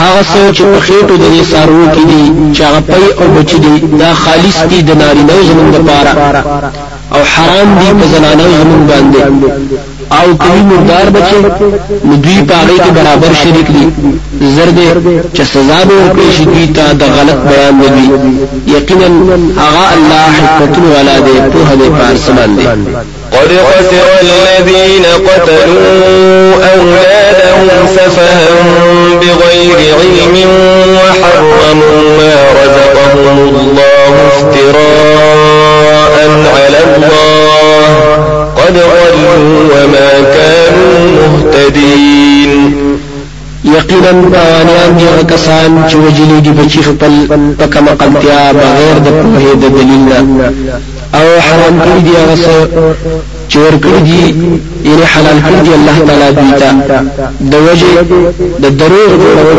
هغه څه چې په خېټو د دې سارو کې دي چې هغه پي او بچي دي دا خالص دي د نارینه زمون لپاره. او حرام دي په زنانه زمون باندې أو کوي مردار بچي نو دوی پاغي کې برابر شریک دي زرد چې سزا به ورکړي شي دوی ته د غلط بیان دی یقینا هغه الله حکمت والا دی په هغه پار سمان دی. قد خسر الذين قتلوا أولادهم سفها بغير علم وحرموا ما رزقهم الله افتراء على الله. قد ضلوا وما كانوا مهتدين. یقینا بیانیان دي کسان چې وجلي دي بچی خپل پکه مقلتیا بغیر د په د دلیل أو حرام کړی دي هغه چې ور کړی دي یعنی حلال کړی دي الله تعالی دوی ته د وجه د دروغ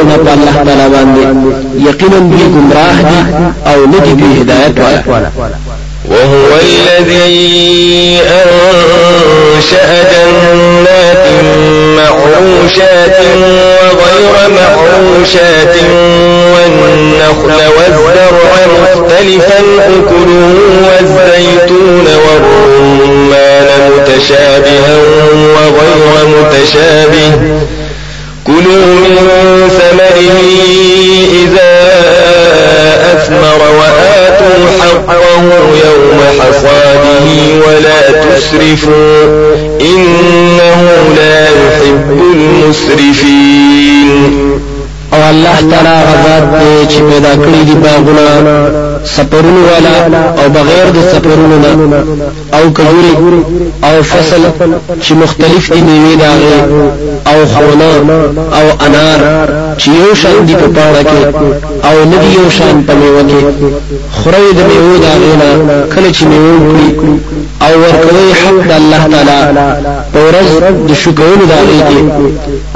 نه په الله تعالی باندې یقینا دوی گمراه دي أو نه دي په هدایت والا. وهو الذي أنشأ جنات معروشات وغير معروشات والنخل والزرع مختلفا أكله والزيتون والرمان متشابها وغير متشابه. كلوا من ثمره إذا أثمر وآتوا حقه يوم حصاده ولا تسرفوا إنه لا يحب المسرفين. أو الله تعالی غزاد دې چې پیدا کړی دي باغونه سپرونو والا او بغیر د سپرونو نه او کجوري او فصل چې مختلف دي میوه داغه او خونه او انار چې یو شان دي په پاړه کې او ندي یو شان په میوه کې خوري د میوه داغه نه کله چې میوه کړی او ورکوي حق د الله تعالی په ورځ د شکرونو داغه کې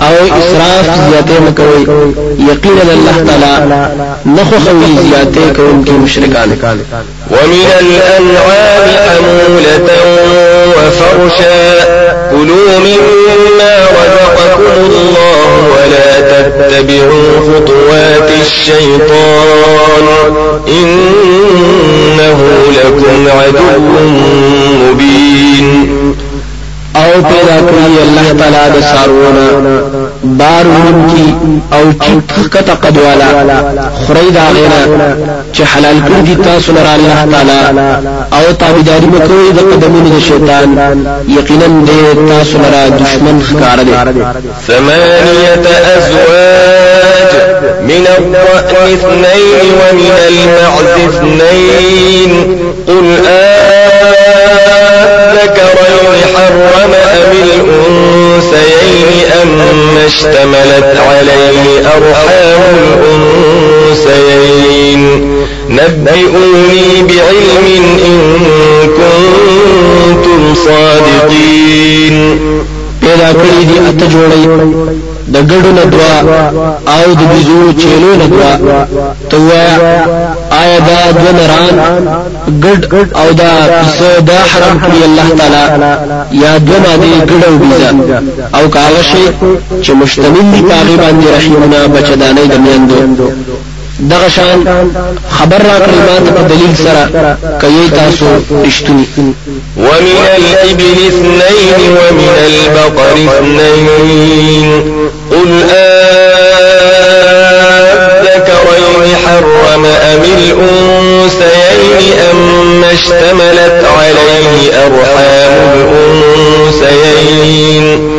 او اسراف زیاته مکوي یقینا الله تعالی نخو خوي زیاته کوونکي مشرکان ومن الأنعام حمولة وفرشا. كلوا مما رزقكم الله ولا تتبعوا خطوات الشيطان. إنه لكم عدو مبين. أو پیدا کړی الله تعالی د سارونه بار کی أو چټ کټه قدوالا. خړی دا غینا چې حلال کړی دي تاسو لپاره الله تعالی. أو تابعداري وکړئ د قدمونو د شیطان. یقینا دې تاسو لپاره دشمن ښکار دي ثمانية أزواج من الضأن اثنين ومن المعز اثنين قل آذكرين حرم أم الأنثيين أم اشتملت عليه أرحام الأنثيين. نبئوني بعلم إن كنتم صادقين. پیدا کړی دي اته د ګډو ندوا او د بيزو چيلو ندوا توایا آیا دا د نران ګډ او دا پسه دا حرام کړی الله تعالی؟ یا د مادي ګډ او بيزا او کاغه شي چې مشتمل دي پاغي باندې رحمنا بچدانې د میندو دغه شان خبر را کړی ما ته دلیل سره کوي تاسو رښتونی. ومن الإبل اثنين ومن البقر اثنين. قل أذكرين حرم أم الأنثيين أم اشتملت عليه أرحام الأنثيين.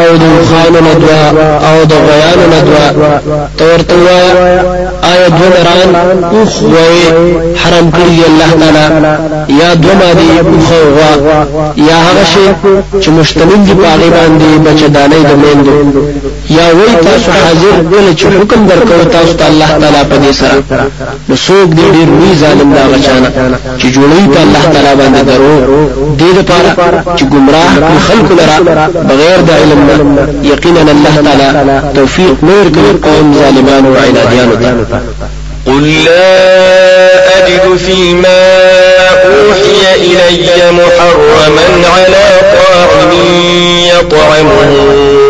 او د خان ندوا او د غیان ندوا تورته آیا دو نران اوخ وی حرام کړی الله تعالی. یا دو مادي اوخ وا یا هغه شی چې مشتمل دي پاغي باندې بچدانې د میندو یا وای تاسو حاضر کله چې حکم درکو تاسو ته الله تعالی په دې سره؟ نو څوک دې ډیر وی ظالم دا غچانا چې جوړوي ته الله تعالی باندې درو. دې لپاره چې گمراه خلق لرا بغیر د علم یقینا الله تعالی توفیق نور کوي قوم ظالمان أو عنادیان ته. قل لا أجد فيما أوحي إلي محرما على طاعم يطعمه.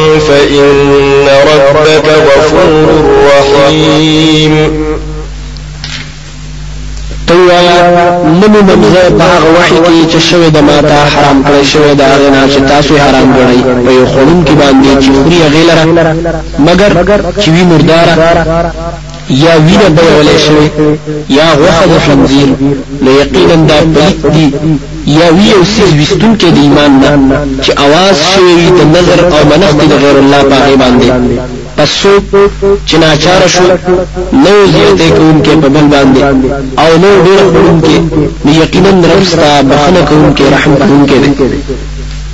فإن ربك غفور رحيم. توایا منو ممزه په هغه وحي کې چې شوی د ماته حرام کړی شوی د هغه نه چې تاسو حرام کړی. په یو خورون کې باندې چې خوري غیلره. مگر چې وی مرداره یا وینه بلولی شوی یا غوښه د خنزیر نو یقینا دا پلیت دي. یا وی او سیز وستونکې د ایمان نه چې اواز شوی د نظر او منښت د غیر الله په باندې. پس چې ناچار شو نو زیاتې کوونکې په بل باندې او نو ډېر خوړونکې نو یقینا رب ستا بخښنه کوونکې رحم کوونکې دی.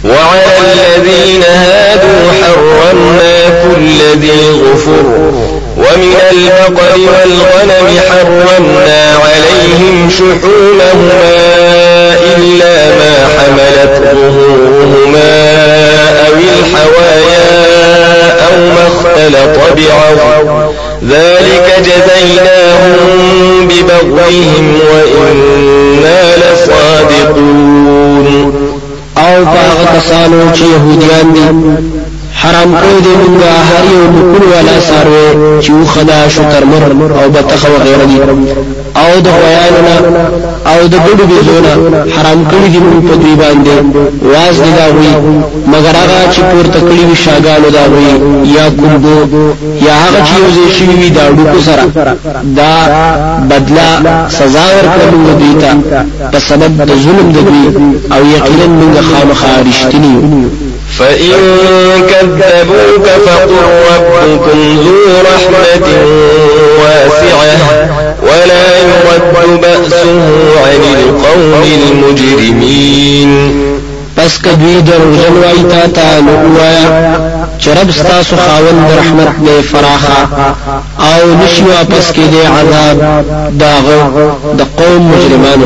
وعلى الذين هادوا حرمنا كل ذي ظفر. ومن البقر والغنم حرمنا عليهم شحومهما إلا ما حملت ظهورهما أو الحوايا أو ما اختلط بعظم. ذلك جزيناهم ببغيهم وإنا لصادقون. أو باغ کسانو يهوديان دي. حرام کړی دی موږ هر یو نکول ولا ساروي چې خدا شو ترمر او بتخ وغيرها دي او د غیانونه او د ګډو بيزونه حرام کړی دي موږ په دوی باندې. واز دی دا وی مگر هغه چې پورته کړی وي شاګانو دا وی یا کومبو یا هغه چې یو شي وي دا ډوکو سره. دا بدلا سزا ورکړو دوی ته. په سبب د ظلم د دوی او یقینا موږ خامخا رښتینی فإن كذبوك فقل ربكم ذو رحمة واسعة ولا يرد بأسه عن القوم المجرمين. پس کدوی دروغجن وای تا تا نو وایا چې رب ستاسو خاوند رحمت دې فراخه آو نشي واپس کې دې عذاب داغه د قوم مجرمانو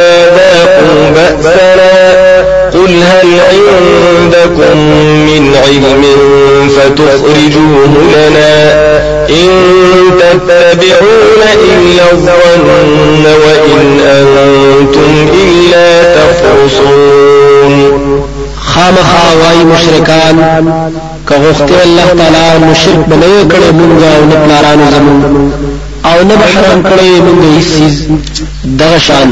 لنا إن تتبعون إلا الظن وإن أنتم إلا تخرصون. خامخا وای مشرکان که غوښته الله تعالی مشرک بنوي کړي مونږ أو نه پلارانو زمون او نه حرام کړی موږ هیڅ دغه شان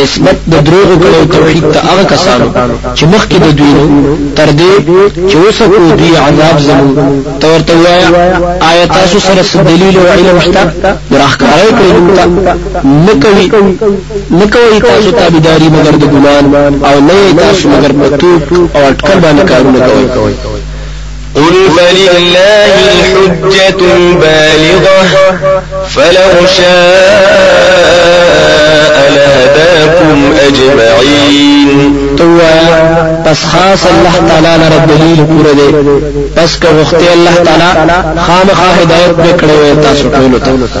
نسبت د دروغ کړو توحید ته هغه کسانو چې مخکې د دوی تر دې چې اوسه کو دوی عذاب زمو تورته وایا آیات تاسو سره دلیل او علم شته؟ راخکارای کړی موږ نکوي نکوي تاسو تابعداري مگر د ګمان او نه تاسو مگر پتو او اٹکل باندې کارونه کوي قل فلله الحجة البالغة فلو شاء لهداكم أجمعين. توا پس خاص الله تعالی لره دلیل پوره دی پس که الله تعالی خامخا هدایت وکړي تاسو ټول ته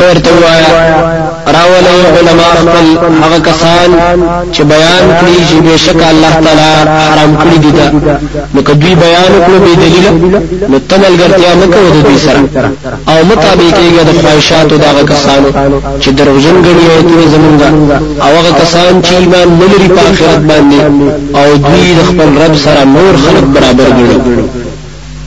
ورته وایا راولې علماء خپل هغه کسان چې بیان کړي چې بشک الله تعالی حرام کړی دي نو کدوی بیان کړو به دلیل نو تمل ګرځیا مکه ود دوی سره. او مطابقېږي د خواهشاتو دغه کسانو چې دروژن غني او دوی زمونږه. او هغه کسان چې ایمان نه لري په آخرت باندې او دوی د خپل رب سره نور خلق برابر ګڼي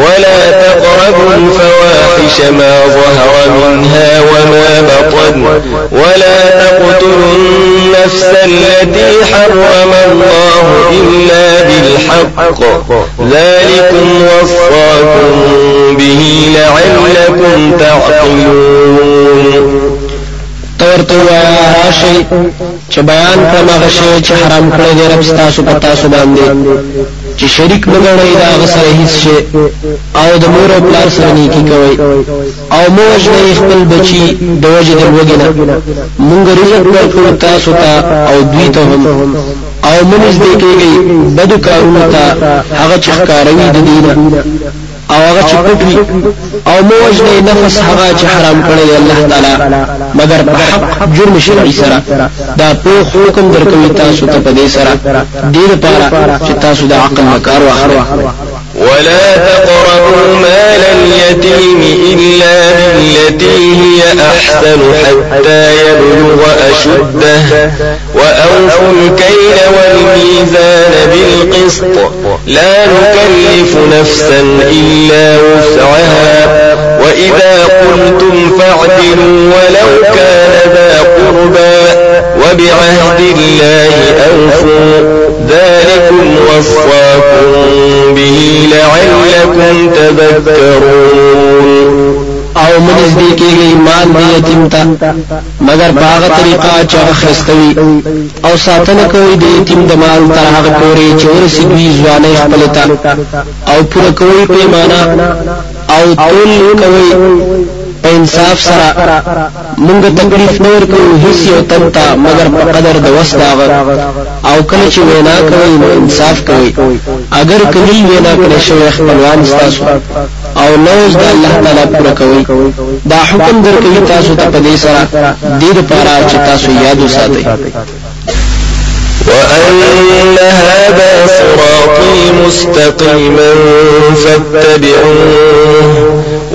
ولا تقربوا الفواحش ما ظهر منها وما بطن ولا تقتلوا النفس التي حرم الله إلا بالحق. ذلكم وصاكم به لعلكم تعقلون. تورته وایا راشي چې بیان کړم هغه شی چې حرام کړی رب چې شریک مګړی دا غسر هیڅ شي او د مور او پلار سره نیکی کوي او موج نه خپل بچي د وجه د وګنه مونږ رزق ورکړو تاسو ته او دوی ته هم. او منځ دې کېږي بدو کارونه ته هغه چې ښکاروي د دینه او هغه چې پټوي او موج نه نفس هغه چې حرام کړی الله تعالی. مگر په حق جرم شرعي سره. دا په حکم درکوي تاسو ته په دې سره. دې لپاره چې تاسو د عقل مکار واخلئ ولا تقربوا مال اليتيم إلا بالتي هي أحسن حتى يبلغ أشده. وأوفوا الكيل والميزان بالقسط. لا نكلف نفسا إلا وسعها. وإذا قلتم فاعدلوا ولو كان ذا قربى. وبعهد الله أوفوا. ذلكم وصاكم به لعلكم تذكرون. او منځ دې کېږي مال دې یتیم ته مگر باغ طریقه چې خستوي او ساتنه کوي د یتیم د مال تر هغه پورې چې ورسېږي ځواني خپل ته او پوره کوي پیمانه او تول کوي په انصاف سره مونږ تکلیف نه ورکوو هیڅ یو تنتا مگر په قدر د وس داغه. او کله چې وینا کوي نو انصاف کوي اگر کلی وینا کړی شوی خپلوان تاسو او نوز د الله تعالی پوره کوي دا حکم درکوي تاسو ته په دې سره. دې لپاره چې تاسو یاد وساتئ. وأن هذا صراطي مستقيما فاتبعوه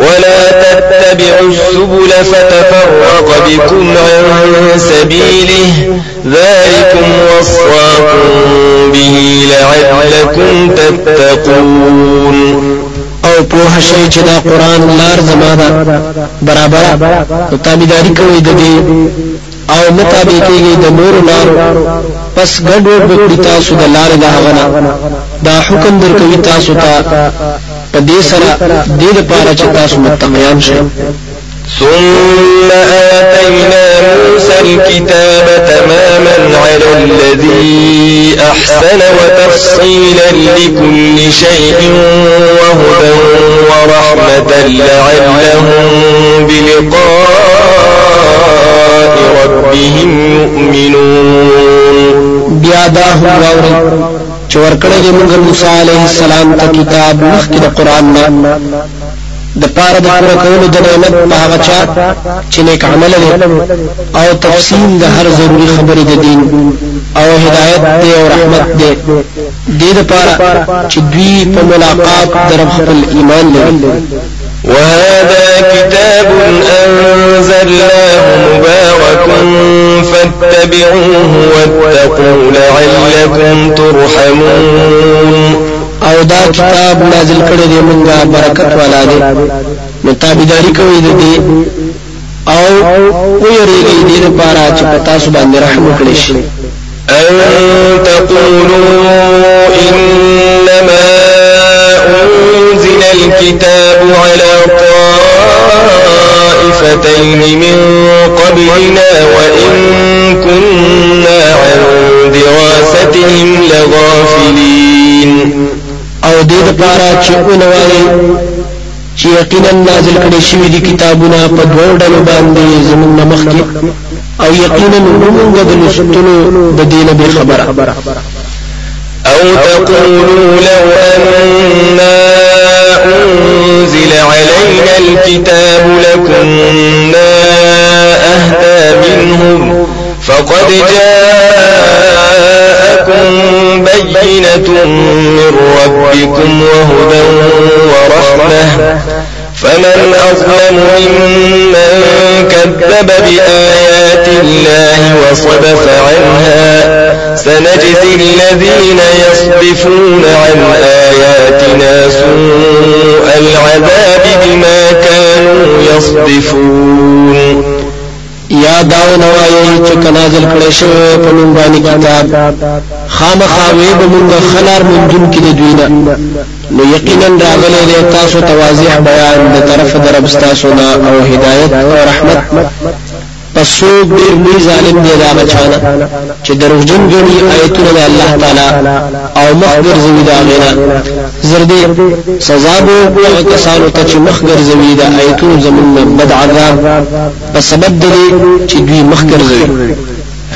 ولا تتبعوا السبل فتفرق بكم عن سبيله. ذلكم وصاكم به لعلكم تتقون. أو په شي چې دا قرآن لار زماده برابر أو تابعداري کوي د دې. أو مطابقېږي د نور لار پس ګډ وډ تاسو د لارې دا غنه دا حکم درکوي تاسو ته. په دې سره دې لپاره چې تاسو متقیان شئ. ثم آتينا موسى الكتاب تماما على الذي أحسن وتفصيلا لكل شيء وهدى ورحمة لعلهم بلقاء ربهم يؤمنون چې ورکړی دی موږ موسی عليه السلام ته کتاب مخکې د قران نه. د پاره د پوره کولو د نعمت په هغه چا چې نیک عمل لري. او تفصیل د هر ضروري خبرې د دین. او هدایت دی او رحمت دی. دې د پاره چې دوی په ملاقات در خپل ایمان لري وهذا كتاب أنزلناه مبارك فاتبعوه واتقوا لعلكم ترحمون. أو دا کتاب نازل کړی دی مونږه برکت والا دی. نو تابعداري کوي د دې. أو ويریږي دې لپاره چې پتا سو باندې رحم وکړي شي. أن تقولوا إنما أنزل الكتاب على طائفتين من قبلنا وإن كنا عن دراستهم لغافلين. أو ديد د پاره چې اونوالي نازل کړي شوي دي كتابنا قد دوه ډلو باندې زمونږ أو يقنا موږ قد لستلو بدين بخبر أو تقولوا لو أن أنزل علينا الكتاب لكنا أهدى منهم. فقد جاءكم بينة من ربكم وهدى ورحمة. فمن أظلم ممن كذب بآيات الله وصدف عنها سنجزي الذين يصدفون عن آياتنا سوء العذاب بما كانوا يصدفون. یا داو نوایي چې کنازل کړي شوی په مونږ باندې کتاب خامخاوي به مونږ خلار کې دوی نه. نو یقینا راغله له تاسو تواضع بیان د طرف در ابستاسو أو هدایت أو رحمت. پس څوک ډیر لوی ظالم دی دا بچانا چې دروغجن ګڼي آیتونه د الله تعالی أو مخبر زوی دا غینا. زردی سزا هغه کسانو ته چې مخګر زوی دا آیتونه زمون بد عذاب. په سبب دی چې دوی مخګر زوی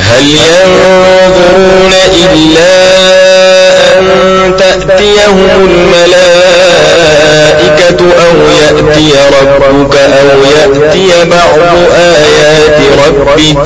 هل ينظرون إلا أن تأتيهم الملائكة أو يأتي ربك أو يأتي بعض آيات ربك.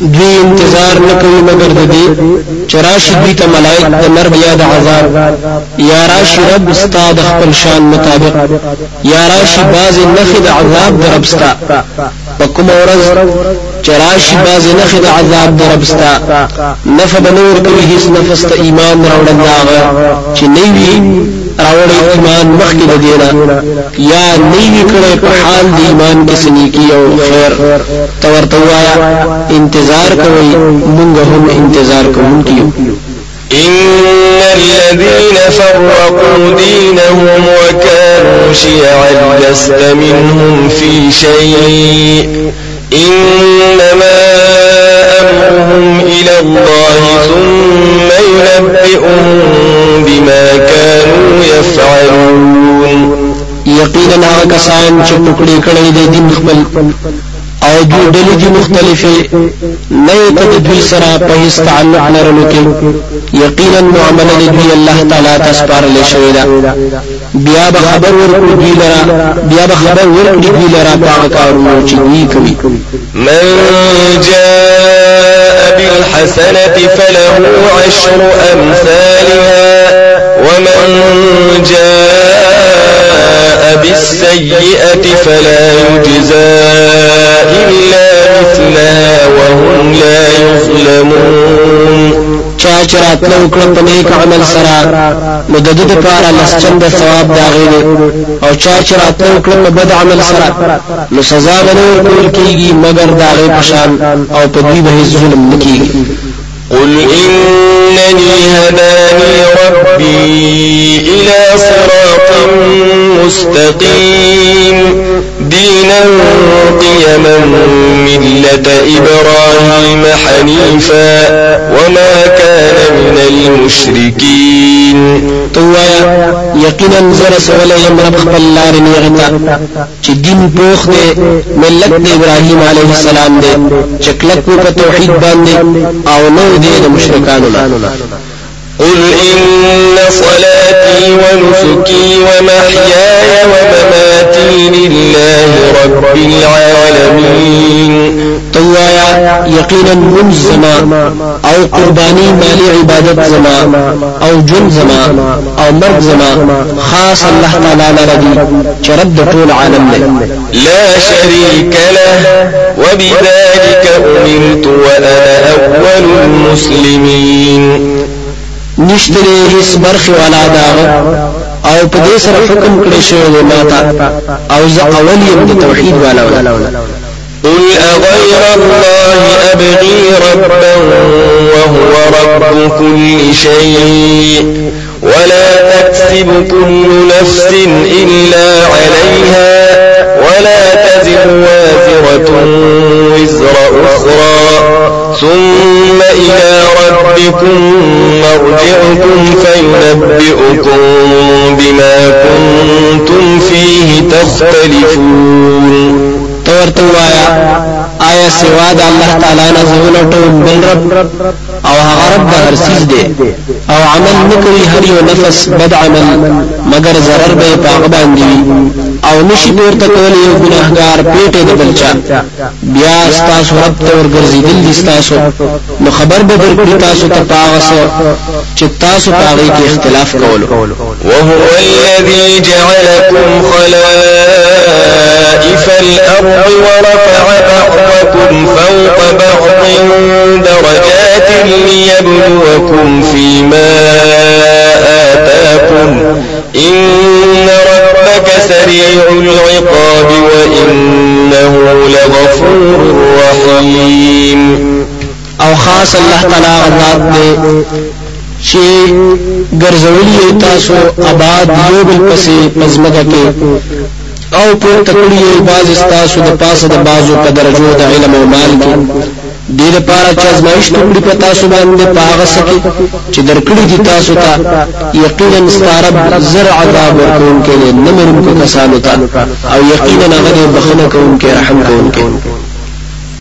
دوی انتظار نکوي مگر د دې چراشي دوی ته ملائک د نرم یا د عذاب. یا راشي رب استا د خپل شان مطابق. یا راشي باز نخي د عذاب د رب استا پکوم ورځ چراشي باز نخي د عذاب د رب استا نف بنور کوي هیڅ نفس ته ایمان راوړل دا چې نیوي راوړی ایمان مخکې د دینا یا نیوی کړی په حال د ایمان کې سنیکی أو خیر۔ تورته وایا انتظار کوي مونږ هم انتظار کوونکي إن الذين فرقوا دينهم وكانوا شيعا لست منهم في شيء إنما أمرهم إلى الله ثم ينبئهم بما كانوا يفعلون يقينا هغه کسان چې ټوکړي کړي دي دین خپل أو دوی ډلې دي مختلفه نه دوی سره په تعلق لرلو کې یقینا دوی الله تعالی تسپارل شوی دا بیا به خبر ورکړي دوی لرا بیا به خبر ورکړي دوی لرا په کارونو چې دوی کوي. من جاء بالحسنة فله عشر أمثالها ومن جاء بالسيئة فلا يجزى إلا مثلها وهم لا يظلمون. چا چې راتلو کړ په نیک عمل سره نو د دې لپاره لسچند ثواب أو چا چې راتلو کړ په بد عمل سره نو سزا به نه ورکول کیږي پشان أو په دې به ظلم نکېږي قل إنني هداني ربي إلى صراط مستقيم. دينا قيما ملة إبراهيم حنيفا وما كان من المشركين. توایا یقینا زر سوال یم رب خپل لار نیغتا چې دین ملت د ابراهیم علیه السلام دی چکلک په توحید أو نو دی د مشرکانو نه قل إن صلاتي ونسكي ومحياي ومماتي لله رب العالمين توایا یقینا من زما أو قربانی مالی عبادت زما أو جن زما أو مرگ زما خاص الله تعالی لردی چې رب ټول عالم دی لا شريك له وبذلك أمرت وأنا أول المسلمين. نشتره هیڅ برخه والا دا أو په دې سره حکم کړی شوی دی ماته أو زه اول یم د توحید والا قل أغير الله أبغي ربا وهو رب كل شيء. ولا تكسب كل نفس إلا عليها. ولا تزر وازرة وزر أخرى. ثم إلى ربكم مرجعكم فينبئكم بما كنتم فيه تختلفون. تورته وایا آیا سوا د الله تعالی نه زول ټول بل رب أو هغه رب هر سیز دی أو عمل نکوي هر یو نفس بد عمل مگر zarar به پاغ باندې أو نشي پورته کول یو ګناهګار پیټه د بلچا بیا ستاسو رب ته ورګرځیدل دي ستاسو. نو خبر به درکړي تاسو ته پاغسو چې تاسو پاغي کې اختلاف کولو. وهو الذي جعلكم خلائف الأرض ورفع بعضكم فوق بعض درجات ليبلوكم فيما آتاكم. إن ربك سريع العقاب وإنه لغفور رحيم. أو خاص الله تعالی غذات دې چې ګرځولي تاسو آباد یو بل پسې پزماکه کې أو په تکړی باز تاسو د پاسه د بازو په درجو د علم أو مال کې دې لپاره چې ازمایښت وکړي په تاسو باندې په هغه سکه چې درکړي دي تاسو ته یقینا ستارب زر عذاب ورکون کې نه مرونکو کسانو ته او یقینا هغه بخنه کوونکې رحم کوونکې